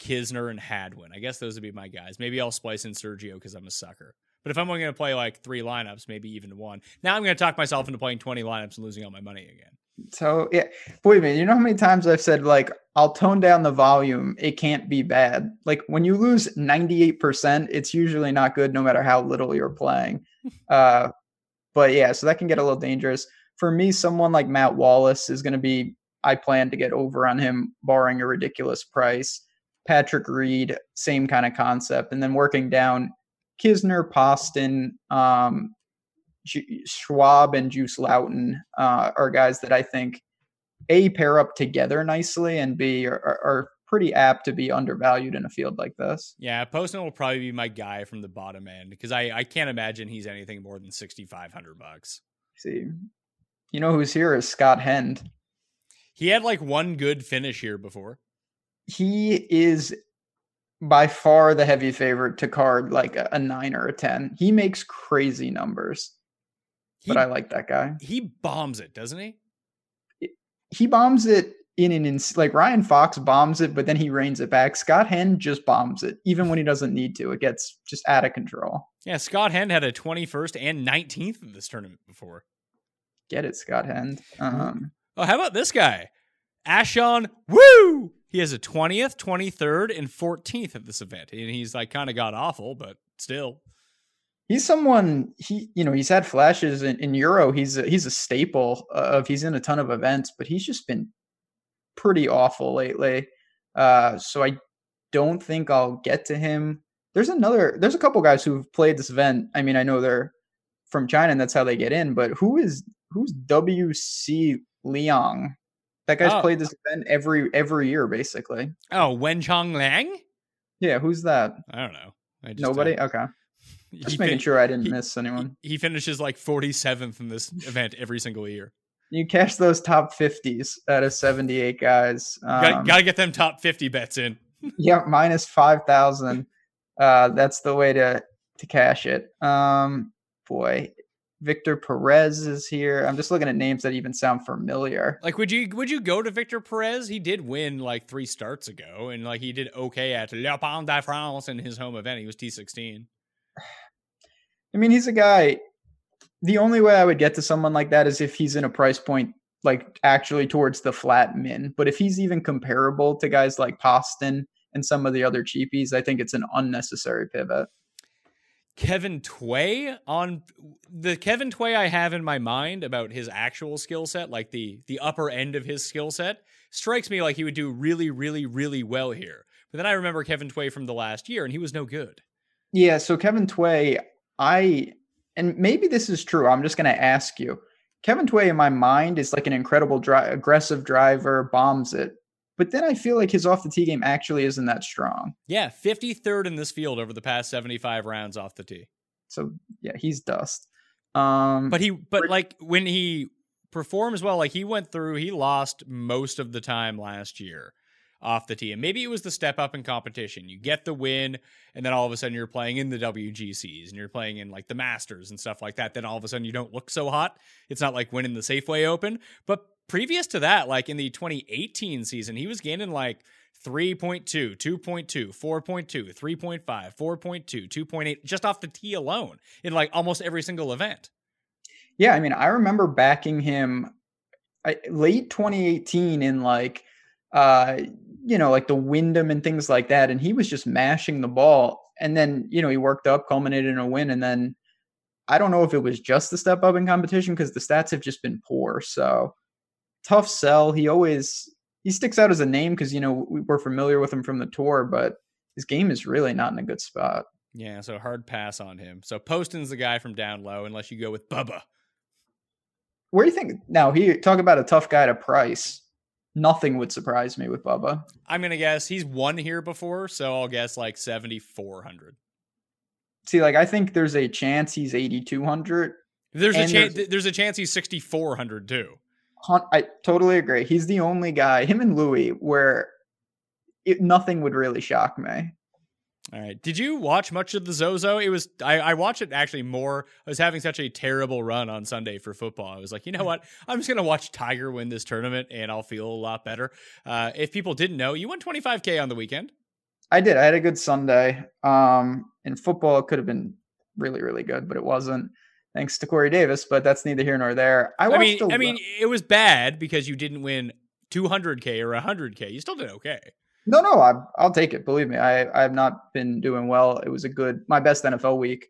C: Kisner, and Hadwin. I guess those would be my guys. Maybe I'll splice in Sergio because I'm a sucker. But if I'm only going to play like three lineups, maybe even one, now I'm going to talk myself into playing 20 lineups and losing all my money again.
D: So yeah, boy, man, you know how many times I've said like I'll tone down the volume. It can't be bad. Like when you lose 98%, it's usually not good, no matter how little you're playing. uh, but yeah, so that can get a little dangerous. For me, someone like Matt Wallace is going to be. I plan to get over on him, barring a ridiculous price. Patrick Reed, same kind of concept, and then working down Kisner, Poston, um, Schwab and Joost Luiten uh, are guys that I think a pair up together nicely, and b are, are, are pretty apt to be undervalued in a field like this.
C: Yeah, Poston will probably be my guy from the bottom end because I, I can't imagine he's anything more than sixty five hundred bucks.
D: See, you know who's here is Scott Hend.
C: He had like one good finish here before.
D: He is by far the heavy favorite to card like a, a nine or a ten. He makes crazy numbers,
C: He,
D: but I like that guy.
C: he bombs it, doesn't he?
D: He bombs it in an ins- like Ryan Fox bombs it, but then he reins it back. Scott Hend just bombs it, even when he doesn't need to. It gets just out of control.
C: Yeah, Scott Hend had a 21st and 19th in this tournament before.
D: Get it, Scott Hend. Um,
C: Oh, how about this guy? Ashun Wu! He has a 20th, 23rd, and 14th at this event. And he's like kind of got awful, but still.
D: he's someone he you know he's had flashes in, in Euro. He's a, he's a staple of he's in a ton of events, but he's just been pretty awful lately. Uh, so I don't think I'll get to him. There's another. There's a couple guys who've played this event. I mean, I know they're from China and that's how they get in. But who is who's WC Liang? That guy's
C: Oh.
D: played this event every every year basically.
C: Oh, Wen Chong Lang?
D: Yeah, who's that?
C: I don't know. I just,
D: Nobody.
C: uh,
D: Okay,
C: he
D: just
C: fin-
D: making sure I didn't
C: he-
D: miss anyone.
C: He, he finishes like 47th in this event every single year.
D: You cash those top fifties out of seventy eight guys.
C: Got,
D: Um,
C: got to get them top 50 bets in.
D: yeah, minus five thousand. Uh, that's the way to to cash it. Um, boy, Victor Perez is here. I'm just looking at names that even sound familiar.
C: Like, would you would you go to Victor Perez? He did win like three starts ago, and like he did okay at Le Pont de France in his home event. He was T16.
D: I mean, he's a guy. The only way I would get to someone like that is if he's in a price point like actually towards the flat min. But if he's even comparable to guys like Poston and some of the other cheapies, I think it's an unnecessary pivot.
C: Kevin Tway on the Kevin Tway I have in my mind about his actual skill set, like the the upper end of his skill set, strikes me like he would do really, really, really well here. But then I remember Kevin Tway from the last year, and he was no good.
D: Yeah, so Kevin Tway, I and maybe this is true. I'm just going to ask you. Kevin Tway in my mind is like an incredible dri- aggressive driver, bombs it. But then I feel like his off the tee game actually isn't that strong.
C: Yeah, 53rd in this field over the past 75 rounds off the tee.
D: So yeah, he's dust. Um
C: But he, but like when he performs well, like he went through, he lost most of the time last year off the tee. And maybe it was the step up in competition. You get the win, and then all of a sudden you're playing in the WGCs and you're playing in like the Masters and stuff like that. Then all of a sudden you don't look so hot. It's not like winning the Safeway Open. But previous to that, like in the 2018 season, he was gaining like 3.2, 2.2, 4.2, 3.5, 4.2, 2.8 just off the tee alone in like almost every single event.
D: Yeah, I mean, I remember backing him I, late 2018 in like, uh, you know, like the Wyndham and things like that, and he was just mashing the ball. And then, you know, he worked up, culminated in a win, and then I don't know if it was just the step up in competition because the stats have just been poor. So tough sell. He always he sticks out as a name because you know we- we're familiar with him from the tour, but his game is really not in a good spot.
C: Yeah, so hard pass on him. So Poston's the guy from down low, unless you go with Bubba.
D: Where do you think now? He talk about a tough guy to price. Nothing would surprise me with Bubba.
C: I'm gonna guess he's won here before, so I'll guess like 7,400.
D: See, like I think there's a chance he's 8200.
C: There's a chance.
D: there's-
C: There's a chance he's 6,400 too.
D: I totally agree. He's the only guy, him and Louis, where it, nothing would really shock me.
C: All right. Did you watch much of the Zozo? It was I, I watched it actually more. I was having such a terrible run on Sunday for football. I was like, you know what? I'm just gonna watch Tiger win this tournament, and I'll feel a lot better. Uh, if people didn't know, you won 25k on the weekend.
D: I did. I had a good Sunday. Um, in football, it could have been really, really good, but it wasn't. Thanks to Corey Davis, but that's neither here nor there. I
C: I, mean,
D: a
C: I mean, it was bad because you didn't win 200k or 100k. You still did okay.
D: No, no, I, I'll take it. Believe me, I I have not been doing well. It was a good, my best NFL week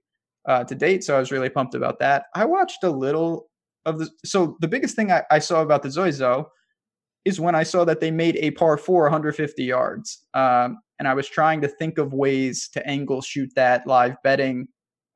D: uh, to date, so I was really pumped about that. I watched a little of the. So the biggest thing I, I saw about the Zozo is when I saw that they made a par four 150 yards, um, and I was trying to think of ways to angle shoot that live betting,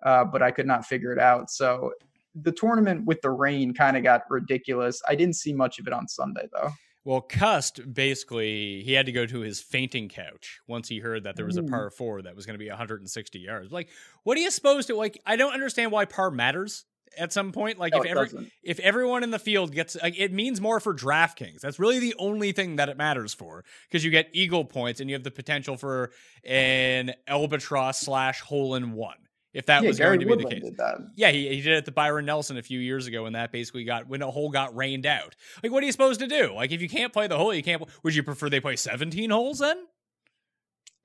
D: uh, but I could not figure it out. So the tournament with the rain kind of got ridiculous. I didn't see much of it on Sunday though.
C: Well, Cust basically he had to go to his fainting couch once he heard that there was a
D: Mm.
C: par four that was going to be 160 yards. Like, what are you supposed to like? I don't understand why par matters at some point. Like,
D: No,
C: if every
D: doesn't.
C: if everyone in the field gets, like, it means more for DraftKings. That's really the only thing that it matters for because you get eagle points and you have the potential for an albatross slash hole in one. If that
D: yeah,
C: was
D: Gary
C: going to be the case. Yeah, he, he did it to Byron Nelson a few years ago, and that basically got when a hole got rained out. Like, what are you supposed to do? Like, if you can't play the hole, you can't. Would you prefer they play seventeen holes then?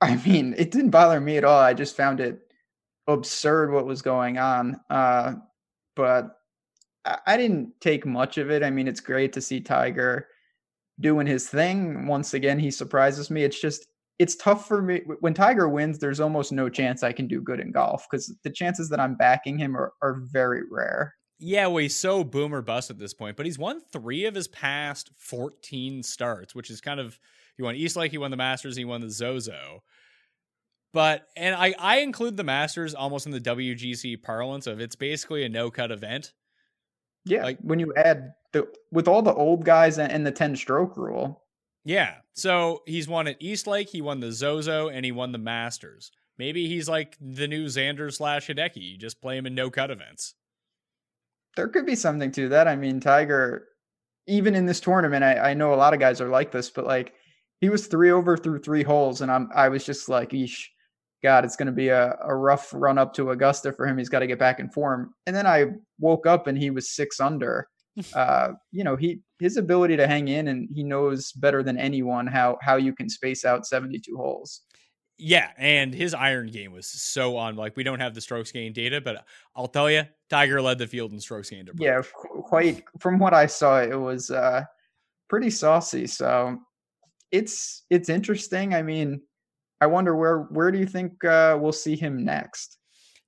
D: I mean, it didn't bother me at all. I just found it absurd what was going on. Uh, but I, I didn't take much of it. I mean, it's great to see Tiger doing his thing. Once again, he surprises me. It's just, it's tough for me. When Tiger wins, there's almost no chance I can do good in golf because the chances that I'm backing him are, are very rare.
C: Yeah, well, he's so boomer bust at this point, but he's won three of his past fourteen starts, which is kind of he won East Lake, he won the Masters, he won the Zozo. But and I I include the Masters almost in the WGC parlance of it's basically a no cut event.
D: Yeah.
C: Like-
D: when you add the, with all the old guys and the 10 stroke rule,
C: Yeah. So he's won at East Lake, he won the Zozo, and he won the Masters. Maybe he's like the new Xander slash Hideki. You just play him in no cut events.
D: there could be something to that. I mean, Tiger, even in this tournament, I, I know a lot of guys are like this, but like he was three over through three holes, and I'm I was just like, Eesh, God, it's going to be a, a rough run up to Augusta for him. He's got to get back in form. And then I woke up and he was six under. Uh, you know, he his ability to hang in, and he knows better than anyone how how you can space out 72 holes.
C: Yeah, and his iron game was so on. Like we don't have the strokes gain data, but I'll tell you, Tiger led the field in strokes gained. approach.
D: Yeah, quite from what I saw, it was uh pretty saucy. So it's it's interesting. I mean, I wonder where where do you think uh we'll see him next?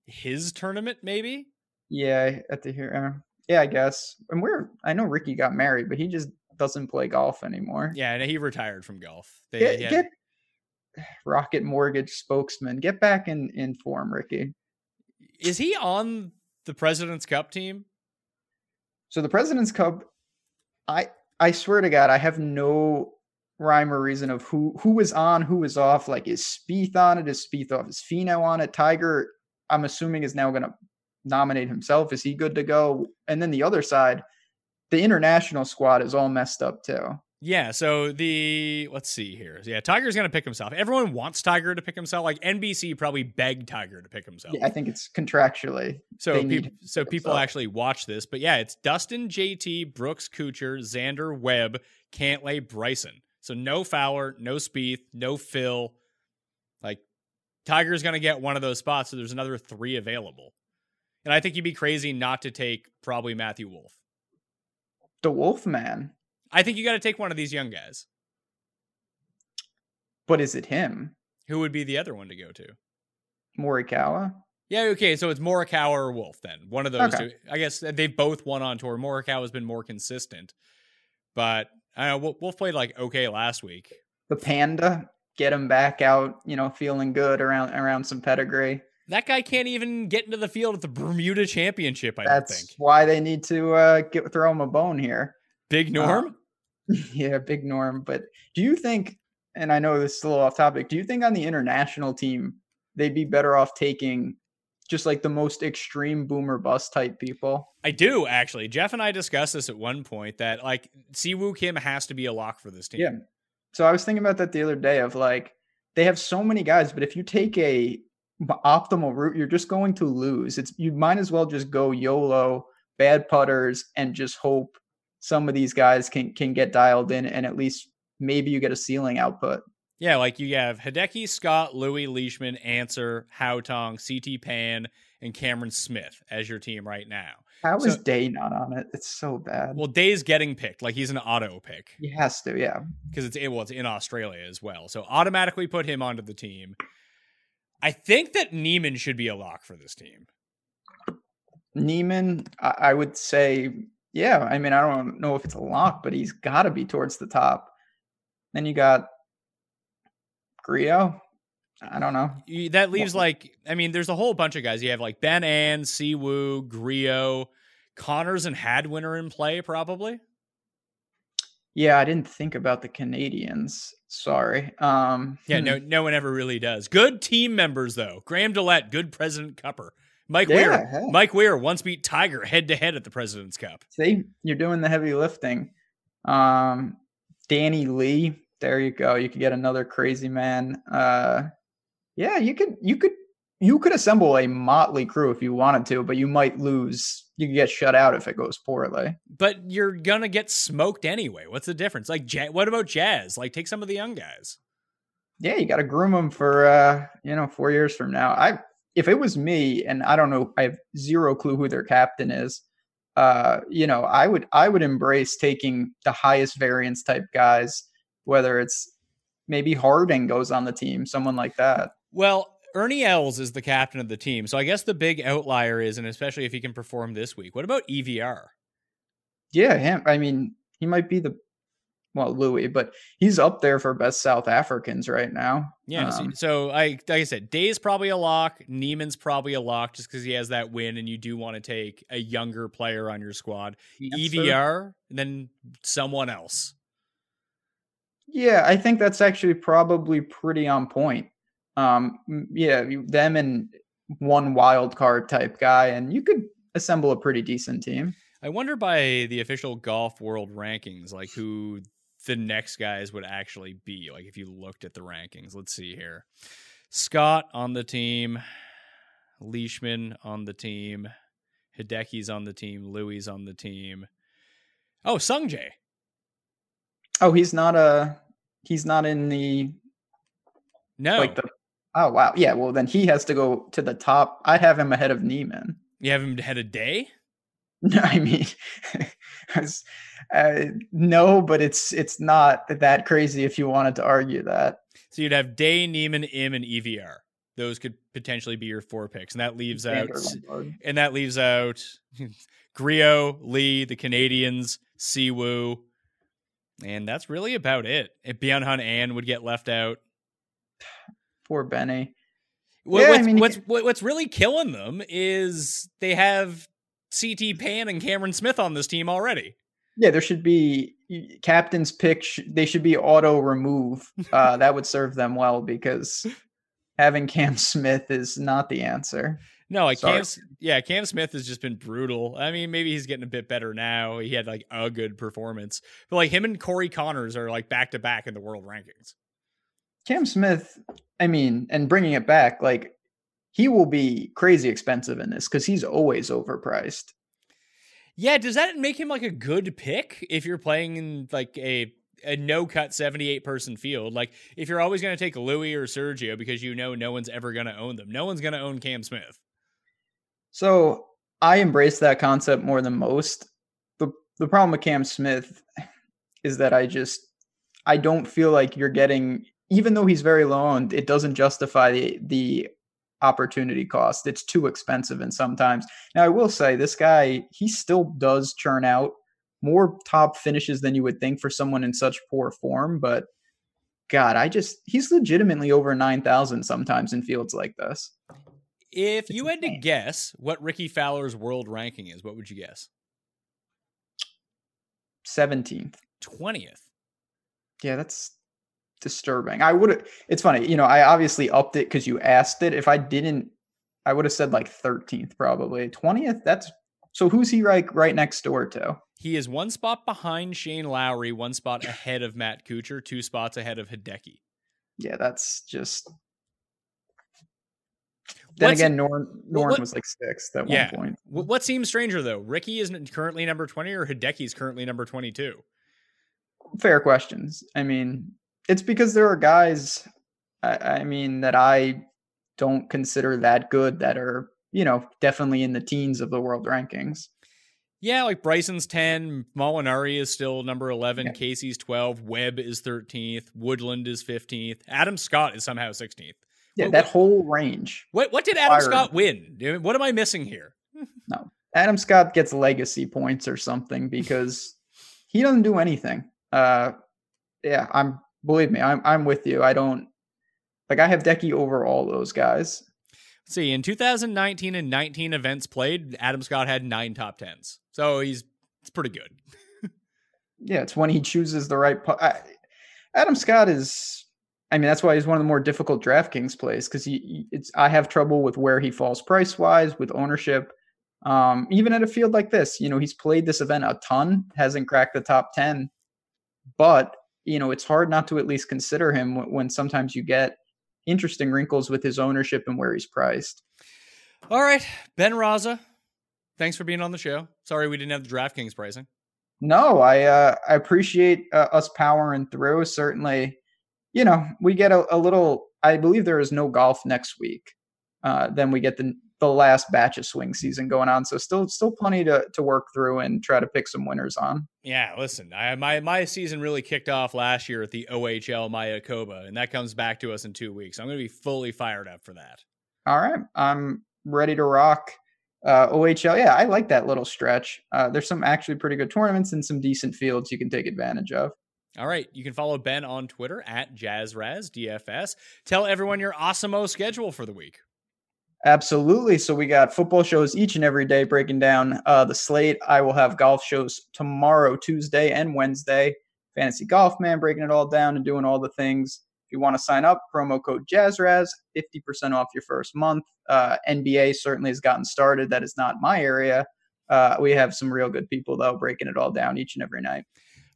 C: his tournament maybe.
D: Yeah, at the here. Yeah, I guess. And we're I know Rickie got married, but he just doesn't play golf anymore.
C: Yeah, and he retired from golf. They,
D: Get,
C: had-
D: get Rocket Mortgage spokesman, get back in in form, Rickie.
C: is he on the President's Cup team?
D: So the President's Cup, I I swear to God, I have no rhyme or reason of who who is on, who is off. Like is Spieth on it? Is Spieth off? Is Finau on it? Tiger, I'm assuming is now going to nominate himself. Is he good to go? And then the other side, the international squad is all messed up too.
C: Yeah, so the let's see here. Yeah, Tiger's gonna pick himself. Everyone wants Tiger to pick himself. Like NBC probably begged Tiger to pick himself.
D: Yeah, I think it's contractually.
C: so people, so people
D: himself.
C: actually watch this. But yeah, it's Dustin, JT, Brooks, Kuchar, Xander, Webb, Cantlay, Bryson. So no Fowler, no Spieth, no Phil. Like Tiger's gonna get one of those spots. So there's another three available. And I think you'd be crazy not to take probably Matthew Wolff.
D: The Wolf Man.
C: I think you got to take one of these young guys.
D: but is it him?
C: Who would be the other one to go to?
D: Morikawa?
C: Yeah, okay, so it's Morikawa or Wolff then. One of those
D: Okay.
C: two. I guess they've both won on tour. Morikawa has been more consistent. But I know, Wolff- Wolff played like okay last week.
D: The Panda? Get him back out, you know, feeling good around around some pedigree.
C: That guy can't even get into the field at the Bermuda Championship, I don't
D: That's
C: think.
D: why they need to uh, get throw him a bone here.
C: Big
D: Uh,
C: Norm?
D: yeah, big norm. But do you think? And I know this is a little off topic. Do you think on the international team they'd be better off taking just like the most extreme boomer bust type people?
C: I do actually. Jeff and I discussed this at one point that like Siwoo Kim has to be a lock for this team.
D: Yeah. So I was thinking about that the other day of like they have so many guys, but if you take a optimal route, you're just going to lose. It's you might as well just go YOLO, bad putters, and just hope some of these guys can can get dialed in and at least maybe you get a ceiling output.
C: Yeah, like you have Hideki, Scott, Louis, Leishman, Ancer, Haotong, CT Pan, and Cameron Smith as your team right now.
D: How is
C: So-
D: Day not on it? It's so bad.
C: Well, Day's getting picked. Like he's an auto pick
D: he has to, yeah.
C: because it's well, it's in Australia as well. So automatically put him onto the team. I think that Niemann should be a lock for this team.
D: Niemann, I, would say, yeah. I mean, I don't know if it's a lock, but he's got to be towards the top. Then you got Grillo. I don't know.
C: That leaves like I mean, there's a whole bunch of guys. You have like Ben An, Siwoo, Grillo, Conners and Hadwin are in play, probably.
D: Yeah, I didn't think about the Canadians. Sorry. Um,
C: Yeah,
D: hmm.
C: no, no one ever really does. Good team members though. Graham DeLaet, good President Cupper. Mike
D: Yeah,
C: Weir,
D: hey.
C: Mike Weir once beat Tiger head to head at the President's Cup.
D: See, you're doing the heavy lifting. Um, Danny Lee, there you go. You could get another crazy man. Uh, yeah, you could, you could, you could assemble a motley crew if you wanted to, but you might lose. You could get shut out if it goes poorly.
C: But you're gonna get smoked anyway. What's the difference? Like, what about Jazz? Like, take some of the young guys.
D: Yeah, you got to groom them for, uh, you know, four years from now. I, if it was me, and I don't know, I have zero clue who their captain is. Uh, you know, I would, I would embrace taking the highest variance type guys, whether it's maybe Harding goes on the team, someone like that.
C: Well, Ernie Els is the captain of the team, so I guess the big outlier is, and especially if he can perform this week. What about EVR?
D: Yeah, him. I mean, he might be the well, Louis, but he's up there for best South Africans right now.
C: Yeah, so-
D: Um,
C: so I like I said, Day's probably a lock. Niemann's probably a lock just because he has that win, and you do want to take a younger player on your squad. EVR, and then someone else.
D: Yeah, I think that's actually probably pretty on point. Um, yeah, them and one wild card type guy, and you could assemble a pretty decent team.
C: I wonder by the official golf world rankings, like who the next guys would actually be. Like if you looked at the rankings, let's see here. Scott on the team, Leishman on the team, Hideki's on the team, Louis on the team. Oh, Sungjae.
D: Oh, he's not a he's not in the
C: No,
D: like the oh wow yeah well then he has to go to the top. I have him ahead of Niemann.
C: you have him ahead of day.
D: No, I mean, uh, no, but it's it's not that crazy if you wanted to argue that.
C: So you'd have Day, Niemann, Im, and EVR. Those could potentially be your four picks, and that leaves out
D: Lombard.
C: and that leaves out Grillo, Lee, the Canadians, Siwoo, and that's really about it. If Byeong Hun An would get left out.
D: Poor Benny.
C: What,
D: Yeah, I
C: what's,
D: mean,
C: what's what- what's really killing them is they have CT Pan and Cameron Smith on this team already.
D: Yeah, there should be captain's pick. Sh- they should be auto remove. Uh, that would serve them well because having Cam Smith is not the answer.
C: No, like
D: Sorry.
C: Cam, yeah, Cam Smith has just been brutal. I mean, maybe he's getting a bit better now. He had like a good performance, but like him and Corey Conners are like back to back in the world rankings.
D: Cam Smith, I mean, and bringing it back, like he will be crazy expensive in this because he's always overpriced.
C: Yeah, does that make him like a good pick if you're playing in like a a no cut 78 person field? Like if you're always going to take Louis or Sergio because you know no one's ever going to own them. No one's going to own Cam Smith.
D: So I embrace that concept more than most. The the problem with Cam Smith is that I just I don't feel like you're getting even though he's very low owned, it doesn't justify the the opportunity cost. It's too expensive and sometimes. Now I will say this guy, he still does churn out more top finishes than you would think for someone in such poor form, but God, I just he's legitimately over nine thousand sometimes in fields like this.
C: If
D: It's
C: you had to guess what Rickie Fowler's world ranking is, what would you guess?
D: Seventeenth.
C: 20th.
D: Yeah, that's disturbing. I would it's funny, you know, I obviously upped it because you asked it. If I didn't, I would have said like 13th probably. 20th, that's so who's he right right next door to?
C: He is one spot behind Shane Lowry, one spot ahead of Matt Kuchar, two spots ahead of Hideki.
D: Yeah, that's just then
C: What's-
D: again, Noren Noren
C: what-
D: was like sixth at
C: Yeah.
D: one point.
C: What seems stranger though? Rickie is n- currently number 20 or Hideki's currently number 22?
D: Fair questions. I mean, it's because there are guys I, I mean that I don't consider that good that are, you know, definitely in the teens of the world rankings.
C: Yeah, like Bryson's 10, Molinari is still number 11,
D: Yeah.
C: Casey's 12, Webb is 13th, Woodland is 15th, Adam Scott is somehow 16th.
D: Yeah,
C: What-
D: that whole range.
C: What what did Adam. Scott win? What am I missing here? No.
D: Adam Scott gets legacy points or something because he doesn't do anything. Uh, yeah, I'm believe me, I'm I'm with you. I don't like I have Decky over all those guys.
C: See, in 2019 and 19 events played, Adam Scott had nine top tens. So he's it's pretty good.
D: yeah, it's when he chooses the right. Pu- I, Adam Scott is. I mean, that's why he's one of the more difficult DraftKings plays because he. It's. I have trouble with where he falls price wise with ownership. Um, even at a field like this, you know, he's played this event a ton, hasn't cracked the top ten, but you know, it's hard not to at least consider him when, when sometimes you get interesting wrinkles with his ownership and where he's priced.
C: All right, Ben Rasa, thanks for being on the show. Sorry we didn't have the DraftKings pricing.
D: No, I uh, I appreciate uh, us powering through. Certainly, you know, we get a, a, little. I believe there is no golf next week. Uh, then we get the the last batch of swing season going on. So still still plenty to to work through and try to pick some winners on.
C: Yeah, listen, I, my my season really kicked off last year at the OHL Mayakoba, and that comes back to us in two weeks. I'm going to be fully fired up for that.
D: All right, I'm ready to rock. Uh, OHL, yeah, I like that little stretch. Uh, there's some actually pretty good tournaments and some decent fields you can take advantage of.
C: All right, you can follow Ben on Twitter at JazzRazDFS. Tell everyone your awesome schedule for the week.
D: Absolutely. So we got football shows each and every day breaking down uh, the slate. I will have golf shows tomorrow, Tuesday, and Wednesday. Fantasy Golf Man breaking it all down and doing all the things. If you want to sign up, promo code JazzRaz, 50% off your first month. Uh, NBA certainly has gotten started. That is not my area. Uh, we have some real good people, though, breaking it all down each and every night.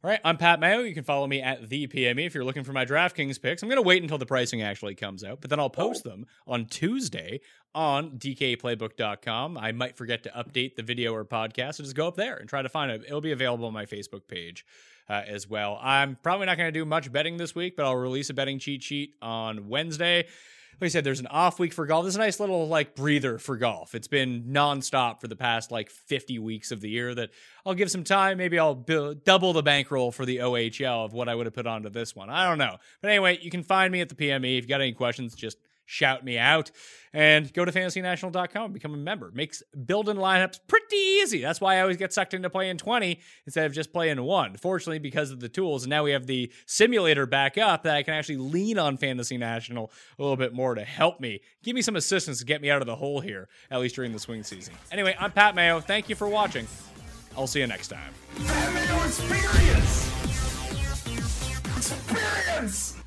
C: All right, I'm Pat Mayo. You can follow me at the PME if you're looking for my DraftKings picks. I'm going to wait until the pricing actually comes out, but then I'll post them on Tuesday on dkplaybook.com. I might forget to update the video or podcast, so just go up there and try to find it. It'll be available on my Facebook page uh, as well. I'm probably not going to do much betting this week, but I'll release a betting cheat sheet on Wednesday like I said, there's an off week for golf. There's a nice little like breather for golf. It's been nonstop for the past like 50 weeks of the year that I'll give some time. Maybe I'll build, double the bankroll for the OHL of what I would have put onto this one. I don't know. But anyway, you can find me at the PME. If you got any questions, just shout me out and go to fantasynational.com become a member. Makes building lineups pretty easy. That's why I always get sucked into playing 20 instead of just playing one. Fortunately, because of the tools, and now we have the simulator back up that I can actually lean on Fantasy National a little bit more to help me, give me some assistance to get me out of the hole here, at least during the swing season. Anyway, I'm Pat Mayo. Thank you for watching. I'll see you next time.
B: Experience! Experience!